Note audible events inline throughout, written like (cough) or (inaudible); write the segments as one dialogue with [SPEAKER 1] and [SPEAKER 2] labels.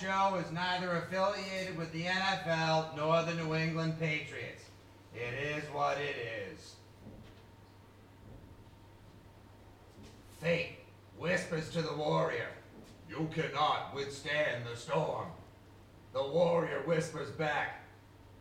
[SPEAKER 1] Show is neither affiliated with the NFL nor the New England Patriots. It is what it is. Fate whispers to the warrior, You cannot withstand the storm. The warrior whispers back,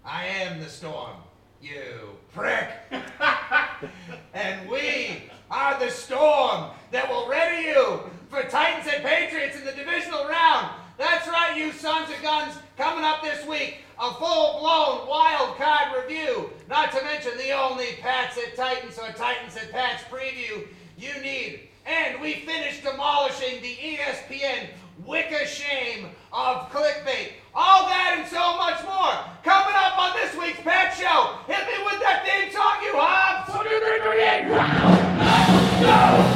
[SPEAKER 1] I am the storm, you prick. (laughs) and we are the storm that will ready you for Titans and Patriots in the divisional round. That's right, you sons of guns. Coming up this week, a full-blown wild card review. Not to mention the only Pats at Titans or Titans at Pats preview you need. And we finish demolishing the ESPN wicker shame of clickbait. All that and so much more coming up on this week's Pat Show. Hit me with that theme song, you eight. Let's go!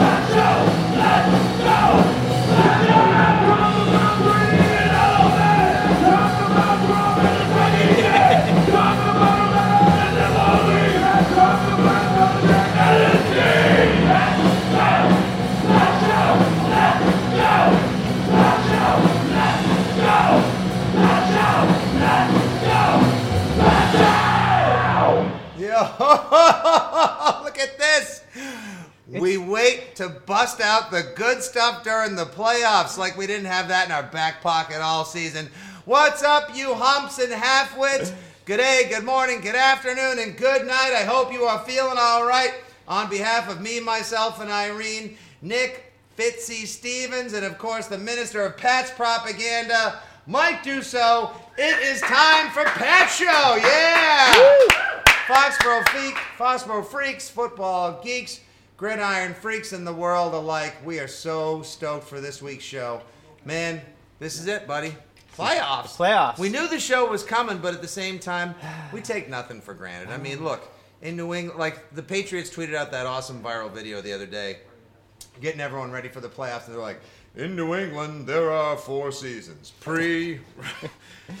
[SPEAKER 1] Let's go! Let's go! (laughs) look at this. We wait to bust out the good stuff during the playoffs like we didn't have that in our back pocket all season. What's up, you humps and halfwits? Good day, good morning, good afternoon, and good night. I hope you are feeling all right. On behalf of me, myself, and Irene, Nick Fitzy Stevens, and of course the Minister of Pat's Propaganda, Mike Dussault, it is time for Pat Show. Yeah! Foxborough, freak, Foxborough freaks, football geeks, gridiron freaks in the world alike. We are so stoked for this week's show. Man, this is it, buddy. Playoffs.
[SPEAKER 2] Playoffs.
[SPEAKER 1] We knew the show was coming, but at the same time, we take nothing for granted. I mean, look, in New England, like the Patriots tweeted out that awesome viral video the other day, getting everyone ready for the playoffs, and they're like, in New England, there are four seasons: pre, (laughs)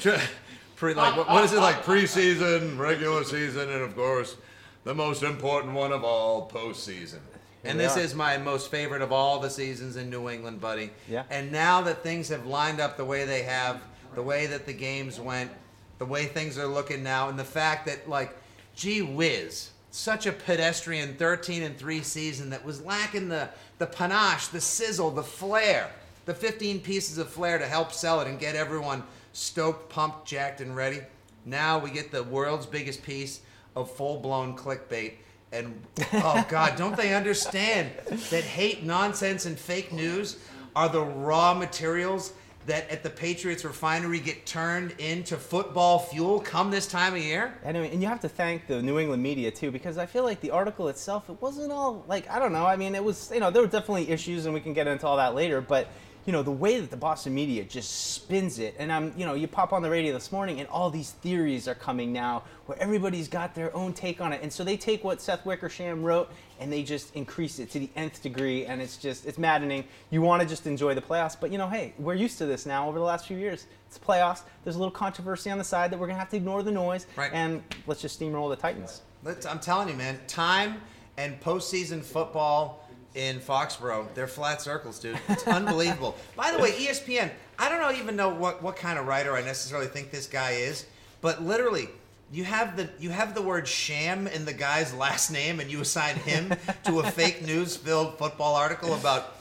[SPEAKER 1] pre, like what, what is it like? Preseason, regular season, and of course, the most important one of all, postseason. And this
[SPEAKER 2] are.
[SPEAKER 1] is my most favorite of all the seasons in New England, buddy.
[SPEAKER 2] Yeah.
[SPEAKER 1] And now that things have lined up the way they have, the way that the games went, the way things are looking now, and the fact that like, gee whiz, such a pedestrian 13 and 3 season that was lacking the the panache, the sizzle, the flair, the 15 pieces of flair to help sell it and get everyone stoked, pumped, jacked, and ready. Now we get the world's biggest piece of full-blown clickbait. And oh (laughs) God, don't they understand that hate, nonsense, and fake news are the raw materials that at the Patriots refinery get turned into football fuel come this time of year?
[SPEAKER 2] Anyway, and you have to thank the New England media too, because I feel like the article itself, it wasn't all like I don't know. I mean, it was you know there were definitely issues, and we can get into all that later. But you know the way that the Boston media just spins it, and I'm you know you pop on the radio this morning, and all these theories are coming now, where everybody's got their own take on it, and so they take what Seth Wickersham wrote and they just increase it to the nth degree, and it's just it's maddening. You want to just enjoy the playoffs, but you know, hey, we're used to this now over the last few years. It's playoffs. There's a little controversy on the side that we're gonna have to ignore the noise,
[SPEAKER 1] Right.
[SPEAKER 2] and let's just steamroll the Titans.
[SPEAKER 1] Let's, I'm telling you, man, time and postseason football in Foxborough, they're flat circles, dude. It's unbelievable. (laughs) By the way, ESPN, I don't know, even know what, what kind of writer I necessarily think this guy is, but literally, you have the you have the word sham in the guy's last name, and you assign him (laughs) to a fake news filled football article about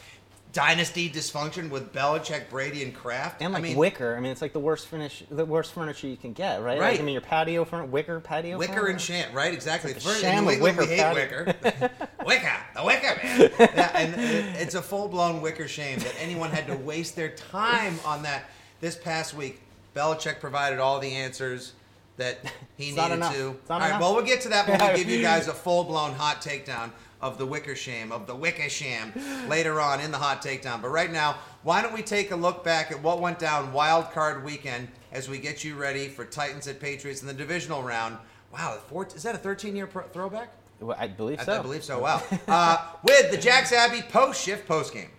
[SPEAKER 1] dynasty dysfunction with Belichick, Brady, and Kraft.
[SPEAKER 2] And like
[SPEAKER 1] I mean,
[SPEAKER 2] wicker, I mean, it's like the worst finish, the worst furniture you can get, right? Like,
[SPEAKER 1] Right.
[SPEAKER 2] I mean, your patio furniture, wicker patio.
[SPEAKER 1] Wicker
[SPEAKER 2] furniture?
[SPEAKER 1] and sham, right? Exactly.
[SPEAKER 2] It's a
[SPEAKER 1] First,
[SPEAKER 2] sham
[SPEAKER 1] in New
[SPEAKER 2] of
[SPEAKER 1] England, we
[SPEAKER 2] wicker
[SPEAKER 1] hate
[SPEAKER 2] patio.
[SPEAKER 1] wicker. (laughs) (laughs) wicker, the wicker man. (laughs) Yeah, and it- it's a full-blown wicker shame that anyone had to waste their time on that. This past week, Belichick provided all the answers that he needed to. All right, well, we'll get to that when we give you guys a full-blown hot takedown of the wicker sham, of the wicker sham, later on in the hot takedown. But right now, why don't we take a look back at what went down wild card weekend as we get you ready for Titans at Patriots in the divisional round. Wow, four, is that a 13-year pro- throwback?
[SPEAKER 2] Well, I believe so.
[SPEAKER 1] I believe so. Wow. Uh, with the Jacks Abbey post shift post game.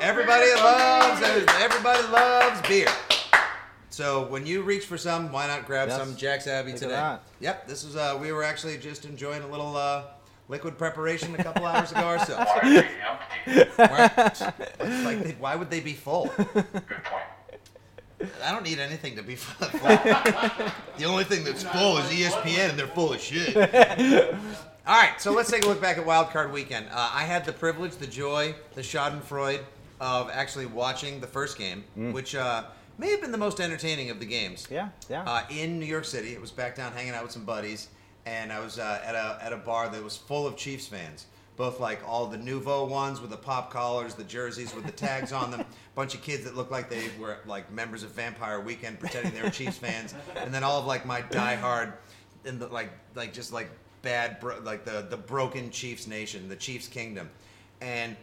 [SPEAKER 1] Everybody loves everybody loves beer. So when you reach for some, why not grab
[SPEAKER 2] Yes.
[SPEAKER 1] some Jack's Abbey
[SPEAKER 2] Look
[SPEAKER 1] today? Yep, this is uh, we were actually just enjoying a little uh, liquid preparation a couple hours ago ourselves.
[SPEAKER 3] Why are they empty?
[SPEAKER 1] Right? Like they, why would they be full?
[SPEAKER 3] Good point.
[SPEAKER 1] I don't need anything to be full. the only thing that's full is ESPN, and they're full of shit. (laughs) All right, so let's take a look back at Wild Card Weekend. Uh, I had the privilege, the joy, the Schadenfreude of actually watching the first game, which uh, may have been the most entertaining of the games.
[SPEAKER 2] Yeah, yeah.
[SPEAKER 1] Uh, in New York City, it was back down hanging out with some buddies, and I was uh, at a at a bar that was full of Chiefs fans. Both like all the nouveau ones with the pop collars, the jerseys with the tags on them, (laughs) bunch of kids that looked like they were like members of Vampire Weekend pretending they were Chiefs fans, and then all of like my diehard, and the like like just like bad bro- like the the broken Chiefs nation, the Chiefs kingdom, and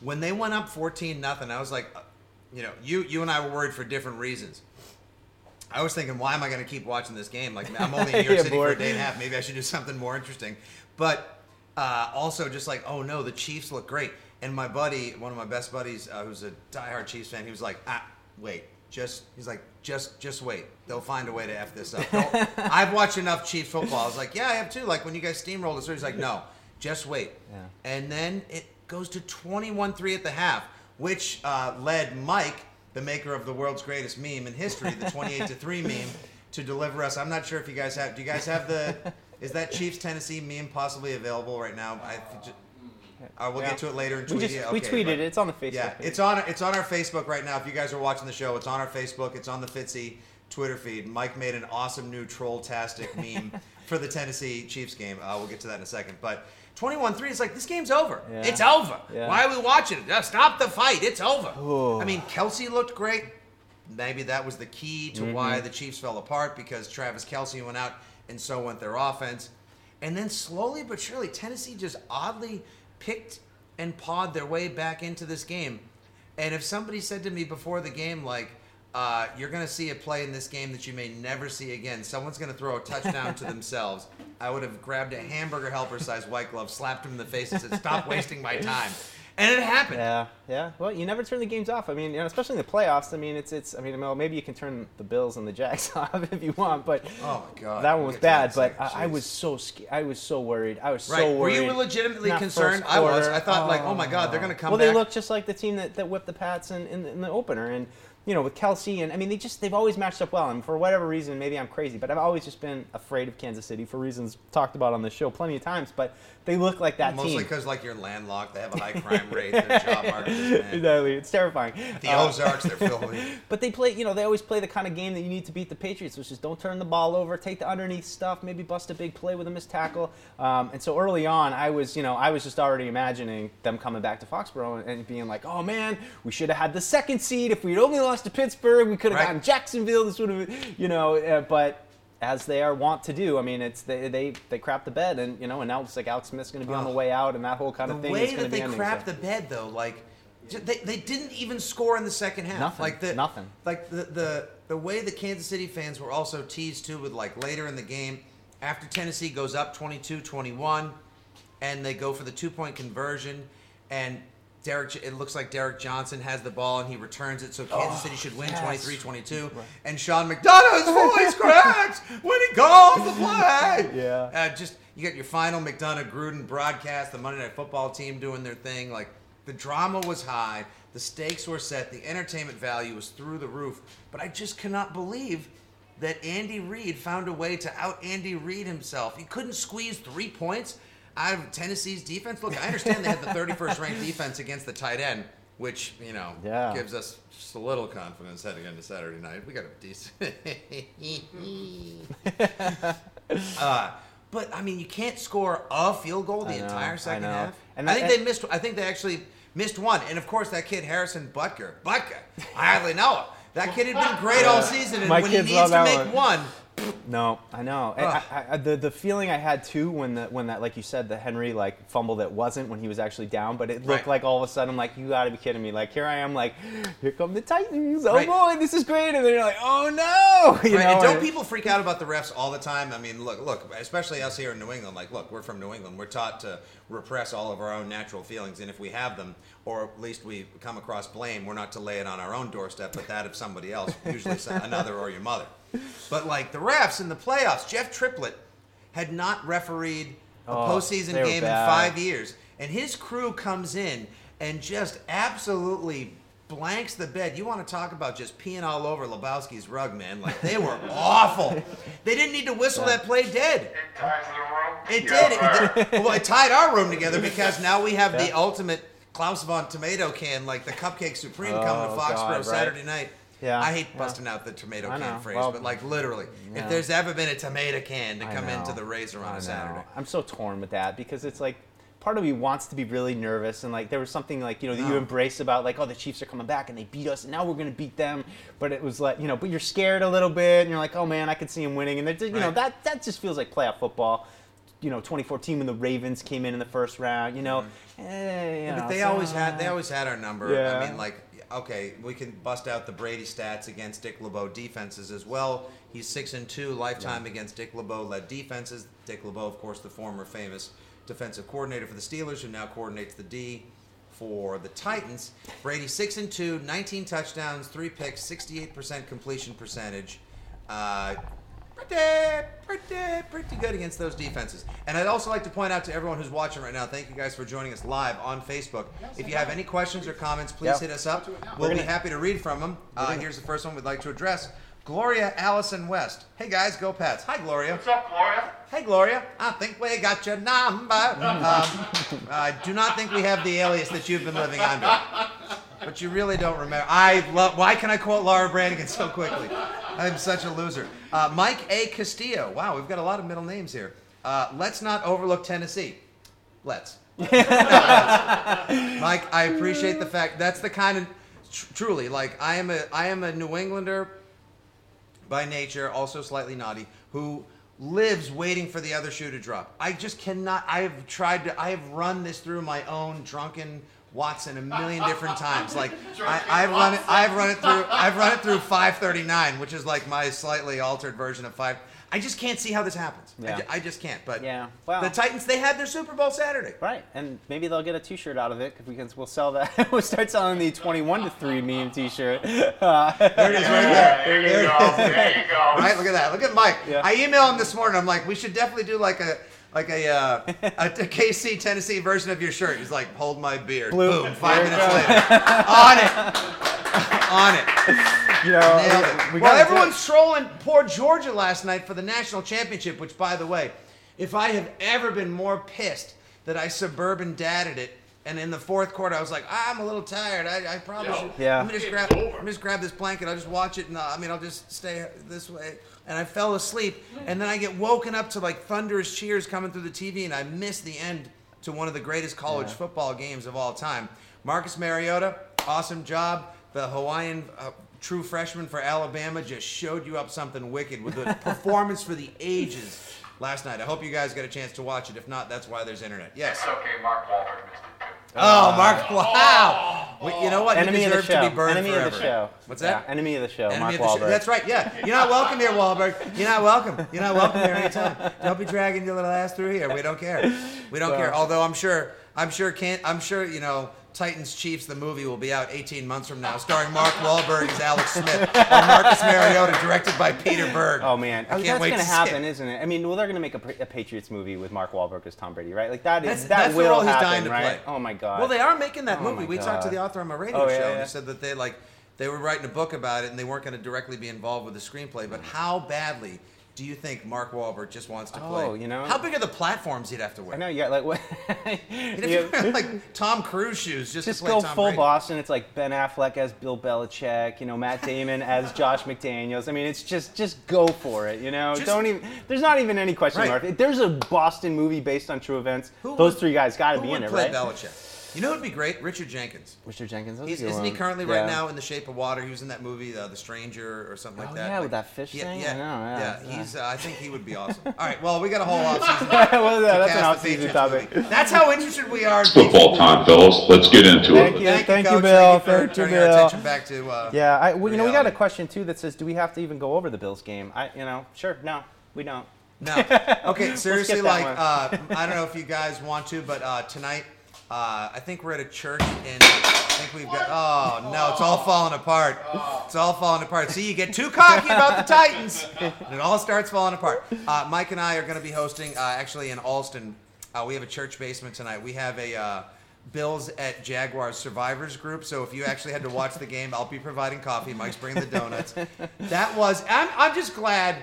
[SPEAKER 1] when they went up fourteen nothing, I was like, uh, you know, you you and I were worried for different reasons. I was thinking, why am I going to keep watching this game? Like, I'm only in (laughs) New York City for a day and a half. Maybe I should do something more interesting. But uh, also, just like, oh no, the Chiefs look great. And my buddy, one of my best buddies, uh, who's a diehard Chiefs fan, he was like, ah, wait, just, he's like, just, just wait. They'll find a way to f this up. (laughs) I've watched enough Chiefs football. I was like, yeah, I have too. Like when you guys steamrolled us, he's like, no, just wait.
[SPEAKER 2] Yeah.
[SPEAKER 1] And then it goes to 21-3 at the half, which uh, led Mike, the maker of the world's greatest meme in history, the 28 to 3 meme, to deliver us. I'm not sure if you guys have. Do you guys have the? Is that Chiefs Tennessee meme possibly available right now? I, uh, we'll
[SPEAKER 2] Yeah.
[SPEAKER 1] get to it later and
[SPEAKER 2] we
[SPEAKER 1] tweet
[SPEAKER 2] just
[SPEAKER 1] it.
[SPEAKER 2] we tweeted
[SPEAKER 1] but-
[SPEAKER 2] it. It's on the Facebook.
[SPEAKER 1] yeah,
[SPEAKER 2] page.
[SPEAKER 1] it's on it's on our Facebook right now. If you guys are watching the show, it's on our Facebook. It's on the Fitzy Twitter feed. Mike made an awesome new troll-tastic meme (laughs) for the Tennessee Chiefs game. Uh, we'll get to that in a second. But 21-3, it's like this game's over.
[SPEAKER 2] Yeah.
[SPEAKER 1] It's over.
[SPEAKER 2] Yeah.
[SPEAKER 1] Why are we watching it? Stop the fight. It's over.
[SPEAKER 2] Oh.
[SPEAKER 1] I mean, Kelce looked great. Maybe that was the key to why
[SPEAKER 2] Mm-hmm.
[SPEAKER 1] the Chiefs fell apart because Travis Kelce went out and so went their offense. And then slowly but surely, Tennessee just oddly picked and pawed their way back into this game. And if somebody said to me before the game, like, uh, you're going to see a play in this game that you may never see again, someone's going to throw a touchdown to (laughs) themselves, I would have grabbed a hamburger helper sized white glove, slapped him in the face, and said, Stop (laughs) wasting my time. And it happened.
[SPEAKER 2] Yeah, yeah. Well, you never turn the games off. I mean, you know, especially in the playoffs. I mean, it's it's. I mean, well, maybe you can turn the Bills and the Jacks (laughs) off if you want, but
[SPEAKER 1] Oh, my God.
[SPEAKER 2] that one was
[SPEAKER 1] get to that in
[SPEAKER 2] bad. But. I, I was so scared. I was so worried. I was
[SPEAKER 1] Right.
[SPEAKER 2] so
[SPEAKER 1] Were you legitimately
[SPEAKER 2] that
[SPEAKER 1] concerned? I was. I thought, like, oh my God, they're going to come
[SPEAKER 2] well,
[SPEAKER 1] back.
[SPEAKER 2] they look just like the team that, that whipped the Pats in, in, in the opener, and you know, with Kelce and I mean, they just they've always matched up well. And for whatever reason, maybe I'm crazy, but I've always just been afraid of Kansas City for reasons talked about on the show plenty of times. But they look like that
[SPEAKER 1] Mostly
[SPEAKER 2] team.
[SPEAKER 1] because, like, you're landlocked. They have a high crime rate. Their (laughs) job market
[SPEAKER 2] exactly, it's terrifying.
[SPEAKER 1] The
[SPEAKER 2] Uh,
[SPEAKER 1] Ozarks, they're (laughs) filthy.
[SPEAKER 2] But they play, you know, they always play the kind of game that you need to beat the Patriots, which is don't turn the ball over, take the underneath stuff, maybe bust a big play with a missed tackle. Um, and so early on, I was, you know, I was just already imagining them coming back to Foxborough and, and being like, oh man, we should have had the second seed. If we'd only lost to Pittsburgh, we could have
[SPEAKER 1] Right.
[SPEAKER 2] gotten Jacksonville. This would have, you know, uh, but. As they are wont to do, I mean, it's they they, they crap the bed, and you know, and now it's like Alex Smith's going to be on the
[SPEAKER 1] Oh.
[SPEAKER 2] way out, and that whole kind of thing is
[SPEAKER 1] way
[SPEAKER 2] going
[SPEAKER 1] that
[SPEAKER 2] to be
[SPEAKER 1] they
[SPEAKER 2] ending.
[SPEAKER 1] crap
[SPEAKER 2] so-
[SPEAKER 1] the bed, though, like they, they didn't even score in the second half.
[SPEAKER 2] Nothing,
[SPEAKER 1] Like the
[SPEAKER 2] nothing.
[SPEAKER 1] Like the, the the way the Kansas City fans were also teased too with like later in the game after Tennessee goes up 22-21 and they go for the two point conversion and. Derrick, it looks like Derrick Johnson has the ball and he returns it, so Kansas City should win
[SPEAKER 2] yes.
[SPEAKER 1] 23-22. And Sean McDonough's voice cracks when he calls the play. (laughs)
[SPEAKER 2] Yeah.
[SPEAKER 1] Uh, just you got your final McDonough Gruden broadcast, the Monday Night Football team doing their thing. Like the drama was high, the stakes were set, the entertainment value was through the roof. But I just cannot believe that Andy Reid found a way to out Andy Reid himself. He couldn't squeeze three points out of Tennessee's defense. Look, I understand they had the 31st ranked defense against the tight end, which you know
[SPEAKER 2] Yeah.
[SPEAKER 1] gives us just a little confidence heading into Saturday night. We got a decent. (laughs) uh, but I mean, you can't score a field goal the
[SPEAKER 2] know,
[SPEAKER 1] entire second half.
[SPEAKER 2] And
[SPEAKER 1] I think they missed. I think they actually missed one. And of course, that kid Harrison Butker. Butker. I hardly know him. That kid had been great all (laughs) season, and
[SPEAKER 2] My
[SPEAKER 1] when he needs to make
[SPEAKER 2] one.
[SPEAKER 1] one,
[SPEAKER 2] No, I know. I, I, I, the the feeling I had too when the when that like you said the Henry like fumble that wasn't when he was actually down, but it looked
[SPEAKER 1] Right.
[SPEAKER 2] like all of a sudden like you got to be kidding me. Like here I am like here come the Titans. Oh
[SPEAKER 1] Right.
[SPEAKER 2] boy, this is great, and then you're like oh no, (laughs) you
[SPEAKER 1] Right,
[SPEAKER 2] know.
[SPEAKER 1] and don't people freak out about the refs all the time? I mean, look, look, especially us here in New England. Like, look, we're from New England. We're taught to repress all of our own natural feelings, and if we have them, or at least we come across blame, we're not to lay it on our own doorstep, but that of somebody else, usually another or your mother. But like the refs in the playoffs, Jeff Triplett had not refereed a
[SPEAKER 2] Oh,
[SPEAKER 1] postseason
[SPEAKER 2] they were
[SPEAKER 1] game in five years, and his crew comes in and just absolutely blanks the bed. You want to talk about just peeing all over Lebowski's rug, man? Like they were (laughs) awful. They didn't need to whistle that play dead.
[SPEAKER 3] It ties the room.
[SPEAKER 1] It
[SPEAKER 3] Yeah,
[SPEAKER 1] did.
[SPEAKER 3] right.
[SPEAKER 1] It, well, it tied our room together because now we have the ultimate Klaus von tomato can, like the Cupcake Supreme, coming
[SPEAKER 2] Oh,
[SPEAKER 1] to Foxborough
[SPEAKER 2] God, right.
[SPEAKER 1] Saturday night.
[SPEAKER 2] Yeah,
[SPEAKER 1] I hate
[SPEAKER 2] yeah.
[SPEAKER 1] busting out the tomato
[SPEAKER 2] I
[SPEAKER 1] can
[SPEAKER 2] know.
[SPEAKER 1] phrase,
[SPEAKER 2] Well,
[SPEAKER 1] but like literally,
[SPEAKER 2] yeah.
[SPEAKER 1] if there's ever been a tomato can to come into the Razor on
[SPEAKER 2] I
[SPEAKER 1] a Saturday.
[SPEAKER 2] I'm so torn with that because it's like part of me wants to be really nervous and like there was something like you know that you embrace about like oh the Chiefs are coming back and they beat us and now we're gonna beat them but it was like you know but you're scared a little bit and you're like oh man I could see them winning and they're just- you know that that just feels like playoff football. You know, 2014 when the Ravens came in in the first round. You know, eh, you
[SPEAKER 1] Mm-hmm. Yeah,
[SPEAKER 2] know,
[SPEAKER 1] but they
[SPEAKER 2] so,
[SPEAKER 1] always had they
[SPEAKER 2] uh,
[SPEAKER 1] always had our number.
[SPEAKER 2] Yeah.
[SPEAKER 1] I mean, like, okay, we can bust out the Brady stats against Dick LeBeau defenses as well. He's six and two lifetime against Dick LeBeau led defenses. Dick LeBeau, of course, the former famous defensive coordinator for the Steelers, who now coordinates the D for the Titans. Brady six and two, 19 touchdowns, three picks, 68% completion percentage. Uh, pretty, pretty, pretty good against those defenses. And I'd also like to point out to everyone who's watching right now, thank you guys for joining us live on Facebook. If you have any questions or comments, please
[SPEAKER 2] Yeah.
[SPEAKER 1] hit us up. We'll be happy to read from them. Uh, here's the first one we'd like to address. Gloria Allison West. Hey guys, go Pats. Hi Gloria.
[SPEAKER 3] What's up, Gloria?
[SPEAKER 1] Hey Gloria, I think we got your number. (laughs) Um, I do not think we have the alias that you've been living under. But you really don't remember. I love. Why can I quote Laura Branigan so quickly? I'm such a loser. Uh, Mike A. Castillo. Wow, we've got a lot of middle names here. Uh, let's not overlook Tennessee. Let's. (laughs) Mike, I appreciate the fact that's the kind of tr- truly like I am a I am a New Englander by nature, also slightly naughty, who lives waiting for the other shoe to drop. I just cannot. I have tried to. I have run this through my own drunken Watson a million different times. Like (laughs) I, I've run it. I've run it through. I've run it through 539, which is like my slightly altered version of five. I just can't see how this happens. I
[SPEAKER 2] Yeah.
[SPEAKER 1] ju- I, just can't. But
[SPEAKER 2] Yeah, well-
[SPEAKER 1] the Titans, they had their Super Bowl Saturday.
[SPEAKER 2] Right, and maybe they'll get a T-shirt out of it because we can. We'll sell that. (laughs) we'll start selling the 21 to three meme T-shirt. Uh,
[SPEAKER 1] There it is, right there.
[SPEAKER 3] There you
[SPEAKER 1] There
[SPEAKER 3] go. There you go.
[SPEAKER 1] Right, look at that. Look at Mike.
[SPEAKER 2] Yeah.
[SPEAKER 1] I emailed him this morning. I'm like, we should definitely do like a like a, uh, a, a KC Tennessee version of your shirt. He's like, hold my beard.
[SPEAKER 2] Blue.
[SPEAKER 1] Boom. Five
[SPEAKER 2] There you
[SPEAKER 1] minutes later, (laughs) on it, on it.
[SPEAKER 2] you know,
[SPEAKER 1] Nailed it.
[SPEAKER 2] we
[SPEAKER 1] well,
[SPEAKER 2] gotta
[SPEAKER 1] everyone's trolling poor Georgia last night for the national championship. Which, by the way, if I have ever been more pissed that I suburban dadded it. And in the fourth quarter, I was like, "Ah, I'm a little tired. I, I probably
[SPEAKER 3] Yeah.
[SPEAKER 1] should.
[SPEAKER 2] Yeah.
[SPEAKER 1] Let me just grab. Let me just grab this blanket. I'll just watch it, and uh, I mean, I'll just stay this way. And I fell asleep, and then I get woken up to like thunderous cheers coming through the TV, and I miss the end to one of the greatest college
[SPEAKER 2] Yeah.
[SPEAKER 1] football games of all time. Marcus Mariota, awesome job. The Hawaiian uh, true freshman for Alabama just showed you up something wicked with a (laughs) performance for the ages last night. I hope you guys got a chance to watch it. If not, that's why there's internet. Yes.
[SPEAKER 3] It's okay, Mark Wahlberg missed it too.
[SPEAKER 1] Oh, Mark! Oh. Wow. Well, you know what?
[SPEAKER 2] Enemy
[SPEAKER 1] you
[SPEAKER 2] of the show.
[SPEAKER 1] to be burned
[SPEAKER 2] Enemy
[SPEAKER 1] forever.
[SPEAKER 2] of the show.
[SPEAKER 1] What's
[SPEAKER 2] Yeah,
[SPEAKER 1] that?
[SPEAKER 2] enemy of the show.
[SPEAKER 1] Enemy
[SPEAKER 2] Mark
[SPEAKER 1] of the show.
[SPEAKER 2] Wahlberg.
[SPEAKER 1] That's right. Yeah, you're not welcome here, Wahlberg. You're not welcome. You're not welcome here anytime. Don't be dragging your little ass through here. We don't care. We don't
[SPEAKER 2] Well-
[SPEAKER 1] care. Although I'm sure, I'm sure, can't. I'm sure you know. Titans Chiefs, the movie, will be out 18 months from now, starring Mark Wahlberg as Alex Smith and Marcus Mariota, directed by Peter Berg.
[SPEAKER 2] Oh man,
[SPEAKER 1] I can't
[SPEAKER 2] that's
[SPEAKER 1] wait
[SPEAKER 2] gonna
[SPEAKER 1] to
[SPEAKER 2] happen, isn't it? I mean, well, they're gonna make a, a Patriots movie with Mark Wahlberg as Tom Brady, right? Like that
[SPEAKER 1] That's-
[SPEAKER 2] that
[SPEAKER 1] that's
[SPEAKER 2] will happen,
[SPEAKER 1] dying to
[SPEAKER 2] right?
[SPEAKER 1] play.
[SPEAKER 2] Oh my god.
[SPEAKER 1] Well, they are making that
[SPEAKER 2] Oh
[SPEAKER 1] movie. We talked to the author on my radio
[SPEAKER 2] Oh, yeah,
[SPEAKER 1] show, and he said that they like they were writing a book about it, and they weren't going to directly be involved with the screenplay. But mm. how badly do you think Mark Wahlberg just wants to play?
[SPEAKER 2] Oh, you know-
[SPEAKER 1] how big are the platforms he'd have to wear?
[SPEAKER 2] I know (laughs) you got like what?
[SPEAKER 1] He'd
[SPEAKER 2] you-
[SPEAKER 1] have like Tom Cruise shoes just,
[SPEAKER 2] just
[SPEAKER 1] to play
[SPEAKER 2] go
[SPEAKER 1] Tom
[SPEAKER 2] full
[SPEAKER 1] Brady.
[SPEAKER 2] Boston. It's like Ben Affleck as Bill Belichick, you know, Matt Damon as (laughs) Josh McDaniels. I mean, it's just just go for it, you know.
[SPEAKER 1] Just-
[SPEAKER 2] Don't even. There's not even any question
[SPEAKER 1] Right.
[SPEAKER 2] mark. If there's a Boston movie based on true events,
[SPEAKER 1] Who
[SPEAKER 2] those
[SPEAKER 1] would-
[SPEAKER 2] three guys got to be in it,
[SPEAKER 1] play
[SPEAKER 2] right?
[SPEAKER 1] Belichick? You know, who'd be great? Richard Jenkins.
[SPEAKER 2] Richard Jenkins. that's a
[SPEAKER 1] He's,
[SPEAKER 2] good
[SPEAKER 1] isn't he currently
[SPEAKER 2] Yeah.
[SPEAKER 1] right now in The Shape of Water? He was in that movie, uh, The Stranger, or something like that.
[SPEAKER 2] Oh,
[SPEAKER 1] that.
[SPEAKER 2] yeah,
[SPEAKER 1] Like-
[SPEAKER 2] with that fish
[SPEAKER 1] yeah,
[SPEAKER 2] thing?
[SPEAKER 1] Yeah,
[SPEAKER 2] I know, yeah, yeah.
[SPEAKER 1] He's. Uh, I think he would be awesome. All right. Well, we got a whole (laughs) offseason.
[SPEAKER 2] well,
[SPEAKER 1] to
[SPEAKER 2] yeah, that's an
[SPEAKER 1] cast
[SPEAKER 2] off-season topic.
[SPEAKER 1] movie. That's how interested we are. in
[SPEAKER 4] Football time, fellas. Let's get into
[SPEAKER 2] Thank
[SPEAKER 4] it.
[SPEAKER 2] you.
[SPEAKER 1] Thank,
[SPEAKER 2] Thank you, Bill.
[SPEAKER 1] Thank you for
[SPEAKER 2] Thank you,
[SPEAKER 1] our
[SPEAKER 2] Bill.
[SPEAKER 1] attention back to. Uh,
[SPEAKER 2] Yeah, I, well, you know, we got a question too that says, do we have to even go over the Bills game? I, you know, sure, no, we don't.
[SPEAKER 1] No. (laughs) Okay. Seriously, like uh, I don't know if you guys want to, but uh, tonight. Uh, I think we're at a church and I think we've got. Oh no, it's all falling apart. It's all falling apart. See, you get too cocky about the Titans, and it all starts falling apart. Uh, Mike and I are going to be hosting, uh, actually in Allston. Uh, we have a church basement tonight. We have a uh, Bills at Jaguars survivors group. So if you actually had to watch the game, I'll be providing coffee. Mike's bringing the donuts. That was. I'm, I'm just glad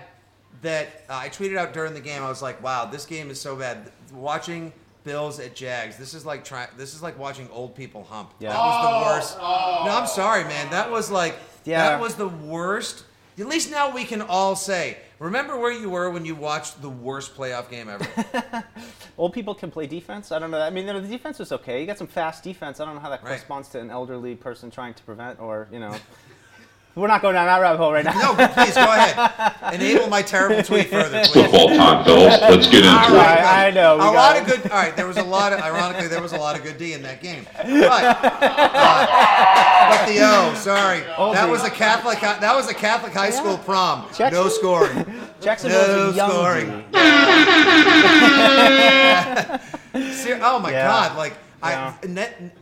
[SPEAKER 1] that uh, I tweeted out during the game. I was like, "Wow, this game is so bad." Watching Bills at Jags, this is like try, This is like watching old people hump.
[SPEAKER 2] Yeah.
[SPEAKER 1] That was the oh. worst. No, I'm sorry, man. That was like.
[SPEAKER 2] Yeah.
[SPEAKER 1] That was the worst. At least now we can all say, remember where you were when you watched the worst playoff game ever. (laughs)
[SPEAKER 2] Old people can play defense. I don't know. I mean, the defense was okay. You got some fast defense. I don't know how that
[SPEAKER 1] Right.
[SPEAKER 2] corresponds to an elderly person trying to prevent, or you know, (laughs) we're not going down that rabbit hole right now.
[SPEAKER 1] no, please go ahead. Enable my terrible (laughs) tweet further, please.
[SPEAKER 4] Football time, fellas. Let's get into
[SPEAKER 1] right,
[SPEAKER 4] it.
[SPEAKER 2] I- I know, we
[SPEAKER 1] a
[SPEAKER 2] got
[SPEAKER 1] lot
[SPEAKER 2] it.
[SPEAKER 1] of good. All right, there was a lot of. Ironically, there was a lot of good D in that game. But, uh, but the O, sorry,
[SPEAKER 2] Oh,
[SPEAKER 1] that
[SPEAKER 2] the-
[SPEAKER 1] was a Catholic. That was a Catholic high school prom.
[SPEAKER 2] Check-
[SPEAKER 1] No scoring.
[SPEAKER 2] Jacksonville's
[SPEAKER 1] No
[SPEAKER 2] a young
[SPEAKER 1] scoring. (laughs) Oh my
[SPEAKER 2] Yeah.
[SPEAKER 1] god! Like
[SPEAKER 2] Yeah.
[SPEAKER 1] I,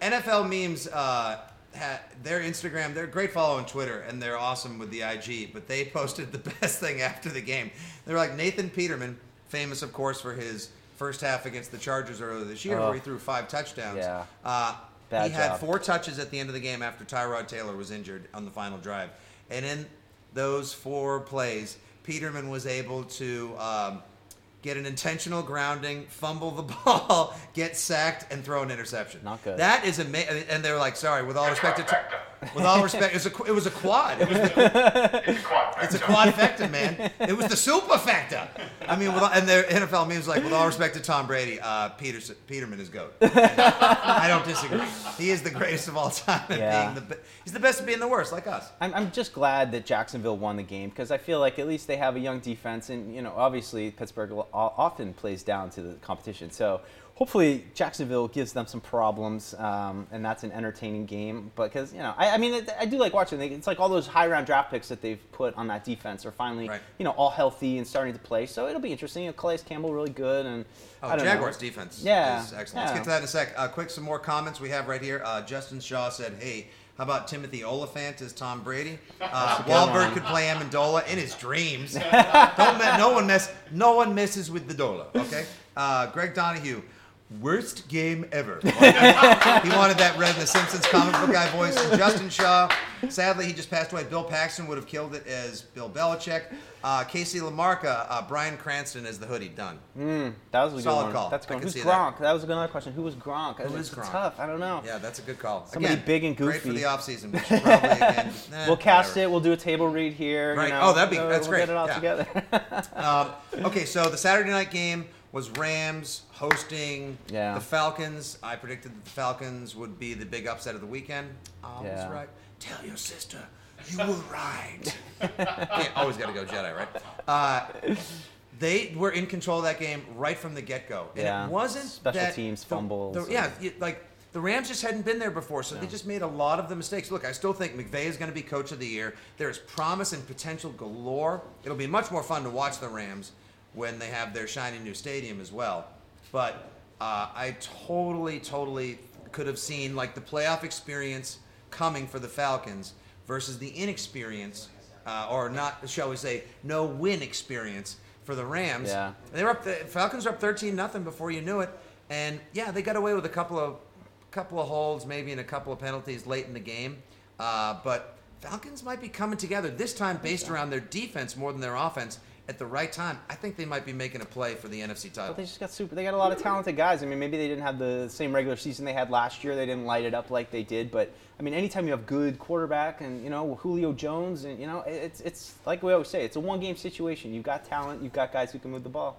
[SPEAKER 1] NFL memes, uh, ha, their Instagram, they're great follow on Twitter, and they're awesome with the IG. But they (laughs) posted the best thing after the game. They're like Nathan Peterman, famous of course for his first half against the Chargers earlier this year,
[SPEAKER 2] Oh.
[SPEAKER 1] where he threw five touchdowns.
[SPEAKER 2] Yeah.
[SPEAKER 1] Uh, he had four touches at the end of the game after Tyrod Taylor was injured on the final drive, and in those four plays, Peterman was able to. Um, Get an intentional grounding, fumble the (laughs) ball, get sacked, and throw an interception.
[SPEAKER 2] Not good.
[SPEAKER 1] That is amazing. And they're like, "Sorry, with all respect to, with all respect, it was a, it was a quad. It was the,
[SPEAKER 3] It's a quad.
[SPEAKER 1] it's a quadfecta, man. It was the superfecta. I mean, with, all- and the NFL memes like, with all respect to Tom Brady, uh, Peterson, Peterman is goat. I don't disagree. He is the greatest of all time.
[SPEAKER 2] Yeah.
[SPEAKER 1] being the, he's the best at being the worst, like us.
[SPEAKER 2] I'm, I'm just glad that Jacksonville won the game because I feel like at least they have a young defense, and you know, obviously Pittsburgh often plays down to the competition. So hopefully Jacksonville gives them some problems, um, and that's an entertaining game. Because you know, I, I mean, it, I do like watching. It's like all those high round draft picks that they've put on that defense are finally,
[SPEAKER 1] Right.
[SPEAKER 2] you know, all healthy and starting to play. So it'll be interesting. You know, Calais Campbell really good, and
[SPEAKER 1] Oh,
[SPEAKER 2] I don't
[SPEAKER 1] Jaguars
[SPEAKER 2] know.
[SPEAKER 1] defense
[SPEAKER 2] Yeah,
[SPEAKER 1] is excellent. Let's get to that in a sec. Uh, quick, some more comments we have right here. Uh, Justin Shaw said, "Hey, how about Timothy Olyphant as Tom Brady? (laughs) Uh, Wahlberg
[SPEAKER 2] one.
[SPEAKER 1] could play Amendola in his dreams. (laughs) Don't no one mess. No one messes with the Dola. Okay. Uh, Greg Donahue." Worst game ever. (laughs) he wanted that read in the Simpsons comic book guy voice. And Justin Shaw, sadly, he just passed away. Bill Paxton would have killed it as Bill Belichick. Uh, Casey Lamarca, uh, Bryan Cranston as the hoodie. Done.
[SPEAKER 2] That was a good
[SPEAKER 1] Solid
[SPEAKER 2] one.
[SPEAKER 1] call.
[SPEAKER 2] That's good. Who's Gronk?
[SPEAKER 1] that.
[SPEAKER 2] That. was another question. Who was Gronk?
[SPEAKER 1] Who is Gronk?
[SPEAKER 2] tough. I don't know.
[SPEAKER 1] Yeah, that's a good call.
[SPEAKER 2] Somebody
[SPEAKER 1] Again,
[SPEAKER 2] big and goofy.
[SPEAKER 1] Great for the offseason. We (laughs) should probably again. eh,
[SPEAKER 2] We'll cast
[SPEAKER 1] whatever.
[SPEAKER 2] it. We'll do a table read here.
[SPEAKER 1] Right.
[SPEAKER 2] You know,
[SPEAKER 1] Oh, that'd be- that's
[SPEAKER 2] we'll
[SPEAKER 1] great.
[SPEAKER 2] Get it all
[SPEAKER 1] Yeah.
[SPEAKER 2] together. (laughs)
[SPEAKER 1] Um, okay, so the Saturday night game was Rams hosting
[SPEAKER 2] Yeah.
[SPEAKER 1] the Falcons. I predicted that the Falcons would be the big upset of the weekend. I was right. Tell your sister you were right. (laughs) yeah, always got to go Jedi, right? Uh, they were in control of that game right from the get go, and
[SPEAKER 2] Yeah.
[SPEAKER 1] it wasn't
[SPEAKER 2] Special
[SPEAKER 1] that
[SPEAKER 2] teams,
[SPEAKER 1] the-
[SPEAKER 2] fumbles
[SPEAKER 1] the-
[SPEAKER 2] and-
[SPEAKER 1] yeah, like the Rams just hadn't been there before, so they just made a lot of the mistakes. Look, I still think McVay is going to be coach of the year. There is promise and potential galore. It'll be much more fun to watch the Rams when they have their shiny new stadium as well. But uh, I totally, totally could have seen like the playoff experience coming for the Falcons versus the inexperience, uh, or not, shall we say, no win experience for the Rams.
[SPEAKER 2] Yeah.
[SPEAKER 1] They were up. The Falcons were up thirteen nothing before you knew it, and yeah, they got away with a couple of couple of holds, maybe and a couple of penalties late in the game. Uh, but Falcons might be coming together this time based around their defense more than their offense at the right time. I think they might be making a play for the NFC title.
[SPEAKER 2] But they just got super. They got a lot of talented guys. I mean, maybe they didn't have the same regular season they had last year. They didn't light it up like they did. But I mean, anytime you have good quarterback and you know Julio Jones and you know it's it's like we always say, it's a one game situation. You've got talent. You've got guys who can move the ball.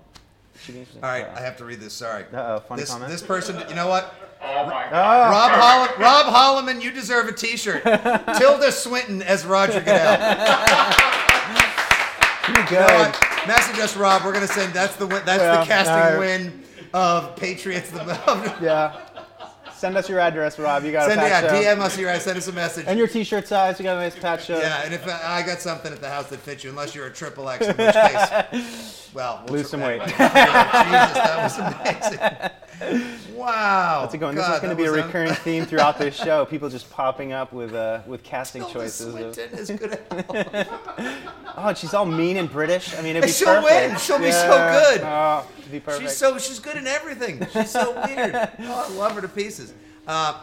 [SPEAKER 2] Should be interesting.
[SPEAKER 1] All right, I have to read this. Sorry.
[SPEAKER 2] Uh-oh, funny
[SPEAKER 1] this,
[SPEAKER 2] comment.
[SPEAKER 1] this person, you know what?
[SPEAKER 3] Oh my god.
[SPEAKER 1] Rob, Holl- Rob Holloman, you deserve a T-shirt. (laughs) Tilda Swinton as Roger Goodell. (laughs)
[SPEAKER 2] Good.
[SPEAKER 1] know? Message us, Rob. We're gonna send. That's the win. That's
[SPEAKER 2] Yeah,
[SPEAKER 1] the casting
[SPEAKER 2] right.
[SPEAKER 1] win of Patriots. The (laughs)
[SPEAKER 2] Yeah. Send us your address, Rob. You got
[SPEAKER 1] send
[SPEAKER 2] a
[SPEAKER 1] yeah,
[SPEAKER 2] patch show.
[SPEAKER 1] DM us here. Send us a message.
[SPEAKER 2] And your T-shirt size. You got a nice patch show.
[SPEAKER 1] yeah, and if uh, I got something at the house that fits you, unless you're a triple X, in which case, (laughs) well, we'll
[SPEAKER 2] Lose some weight. (laughs)
[SPEAKER 1] Jesus, that was amazing. Wow.
[SPEAKER 2] How's it going? This is going to be a
[SPEAKER 1] was un-
[SPEAKER 2] recurring theme throughout this show. (laughs) People just popping up with uh, with casting
[SPEAKER 1] Tilda
[SPEAKER 2] choices. Of,
[SPEAKER 1] is good at (laughs)
[SPEAKER 2] oh, she's all mean and British. I mean, it'd be
[SPEAKER 1] she'll
[SPEAKER 2] perfect.
[SPEAKER 1] win. She'll be so good.
[SPEAKER 2] Oh, it'd be perfect.
[SPEAKER 1] She's so she's good in everything. She's so weird. (laughs) Oh, I love her to pieces. Uh,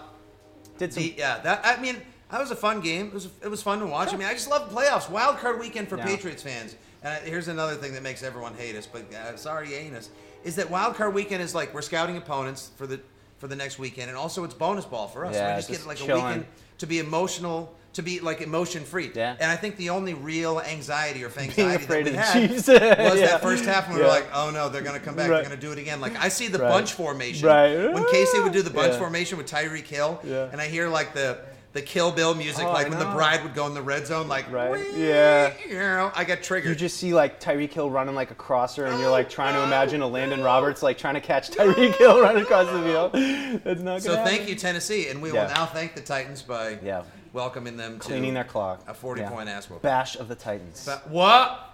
[SPEAKER 2] Did some
[SPEAKER 1] the, yeah, that I mean, that was a fun game. It was it was fun to watch. I mean, I just love the playoffs. Wild card weekend for
[SPEAKER 2] Yeah.
[SPEAKER 1] Patriots fans. And I- here's another thing that makes everyone hate us, but uh, sorry, ain't us. Is that wild card weekend is like we're scouting opponents for the for the next weekend, and also it's bonus ball for us.
[SPEAKER 2] Yeah,
[SPEAKER 1] we just,
[SPEAKER 2] just
[SPEAKER 1] get like a weekend to be emotional, to be like emotion free.
[SPEAKER 2] Yeah.
[SPEAKER 1] And I think the only real anxiety or (laughs) anxiety that we had (laughs) was
[SPEAKER 2] Yeah.
[SPEAKER 1] that first half when we were like, oh no, they're gonna come back,
[SPEAKER 2] Right.
[SPEAKER 1] they're gonna do it again. Like I see the
[SPEAKER 2] Right.
[SPEAKER 1] bunch formation
[SPEAKER 2] Right.
[SPEAKER 1] when Casey would do the bunch
[SPEAKER 2] Yeah.
[SPEAKER 1] formation with Tyreek Hill,
[SPEAKER 2] Yeah.
[SPEAKER 1] and I hear like the the Kill Bill music,
[SPEAKER 2] Oh,
[SPEAKER 1] like when the bride would go in the red zone, like
[SPEAKER 2] Right.
[SPEAKER 1] "Wee,"
[SPEAKER 2] Yeah.
[SPEAKER 1] you know, I got triggered.
[SPEAKER 2] You just see like Tyreek Hill running like a crosser, and you're like trying to oh, imagine Elandon Roberts like trying to catch Tyreek Hill running across the field. That's not good.
[SPEAKER 1] so
[SPEAKER 2] gonna
[SPEAKER 1] thank you Tennessee, and we
[SPEAKER 2] Yeah.
[SPEAKER 1] will now thank the Titans by
[SPEAKER 2] Yeah.
[SPEAKER 1] welcoming them to
[SPEAKER 2] Cleaning their clock.
[SPEAKER 1] a 40
[SPEAKER 2] Yeah.
[SPEAKER 1] point ass whooping.
[SPEAKER 2] Bash of the Titans.
[SPEAKER 1] What?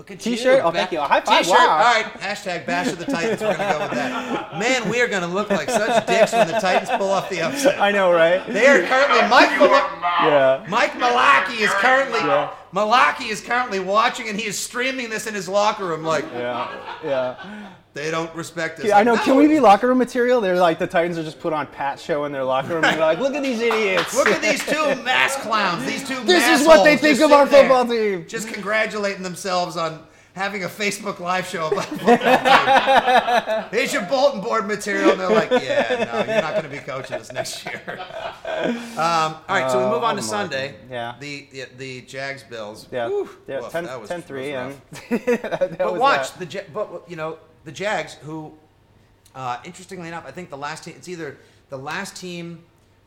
[SPEAKER 1] Look at
[SPEAKER 2] T-shirt?
[SPEAKER 1] you.
[SPEAKER 2] Oh, thank you. A high five.
[SPEAKER 1] T-shirt.
[SPEAKER 2] Wow.
[SPEAKER 1] All right. Hashtag bash of the Titans. We're gonna go with that. Man, we are gonna look like such dicks when the Titans pull off the upset.
[SPEAKER 2] I know, right?
[SPEAKER 1] They are currently Mike. Mal-
[SPEAKER 2] Yeah.
[SPEAKER 1] Mike Mularkey is currently
[SPEAKER 2] Yeah.
[SPEAKER 1] Mularkey is currently watching and he is streaming this in his locker room like
[SPEAKER 2] Yeah. Yeah.
[SPEAKER 1] they don't respect us.
[SPEAKER 2] Yeah, I know.
[SPEAKER 1] Like,
[SPEAKER 2] Can we be locker room material? They're like the Titans are just put on Pat show in their locker room, and they're like, "Look at these idiots."
[SPEAKER 1] Look at these two mass clowns. These two. (laughs)
[SPEAKER 2] This is what they think of our
[SPEAKER 1] sitting there,
[SPEAKER 2] football team.
[SPEAKER 1] Just congratulating themselves on having a Facebook live show about (laughs) football. Here's your bulletin board material, and they're like, "Yeah, no, you're not going to be coaching us next year." (laughs) Um, all right, so we
[SPEAKER 2] Uh,
[SPEAKER 1] move on to
[SPEAKER 2] oh,
[SPEAKER 1] Sunday.
[SPEAKER 2] Yeah.
[SPEAKER 1] The the, the Jags Bills.
[SPEAKER 2] Yeah,
[SPEAKER 1] Whew,
[SPEAKER 2] yeah,
[SPEAKER 1] woof,
[SPEAKER 2] 10,
[SPEAKER 1] that was-
[SPEAKER 2] 10
[SPEAKER 1] that
[SPEAKER 2] 3
[SPEAKER 1] was
[SPEAKER 2] and (laughs) that
[SPEAKER 1] But
[SPEAKER 2] was
[SPEAKER 1] watch
[SPEAKER 2] that.
[SPEAKER 1] the Ja- but you know the Jags, who, uh, interestingly enough, I think the last team. It's either the last team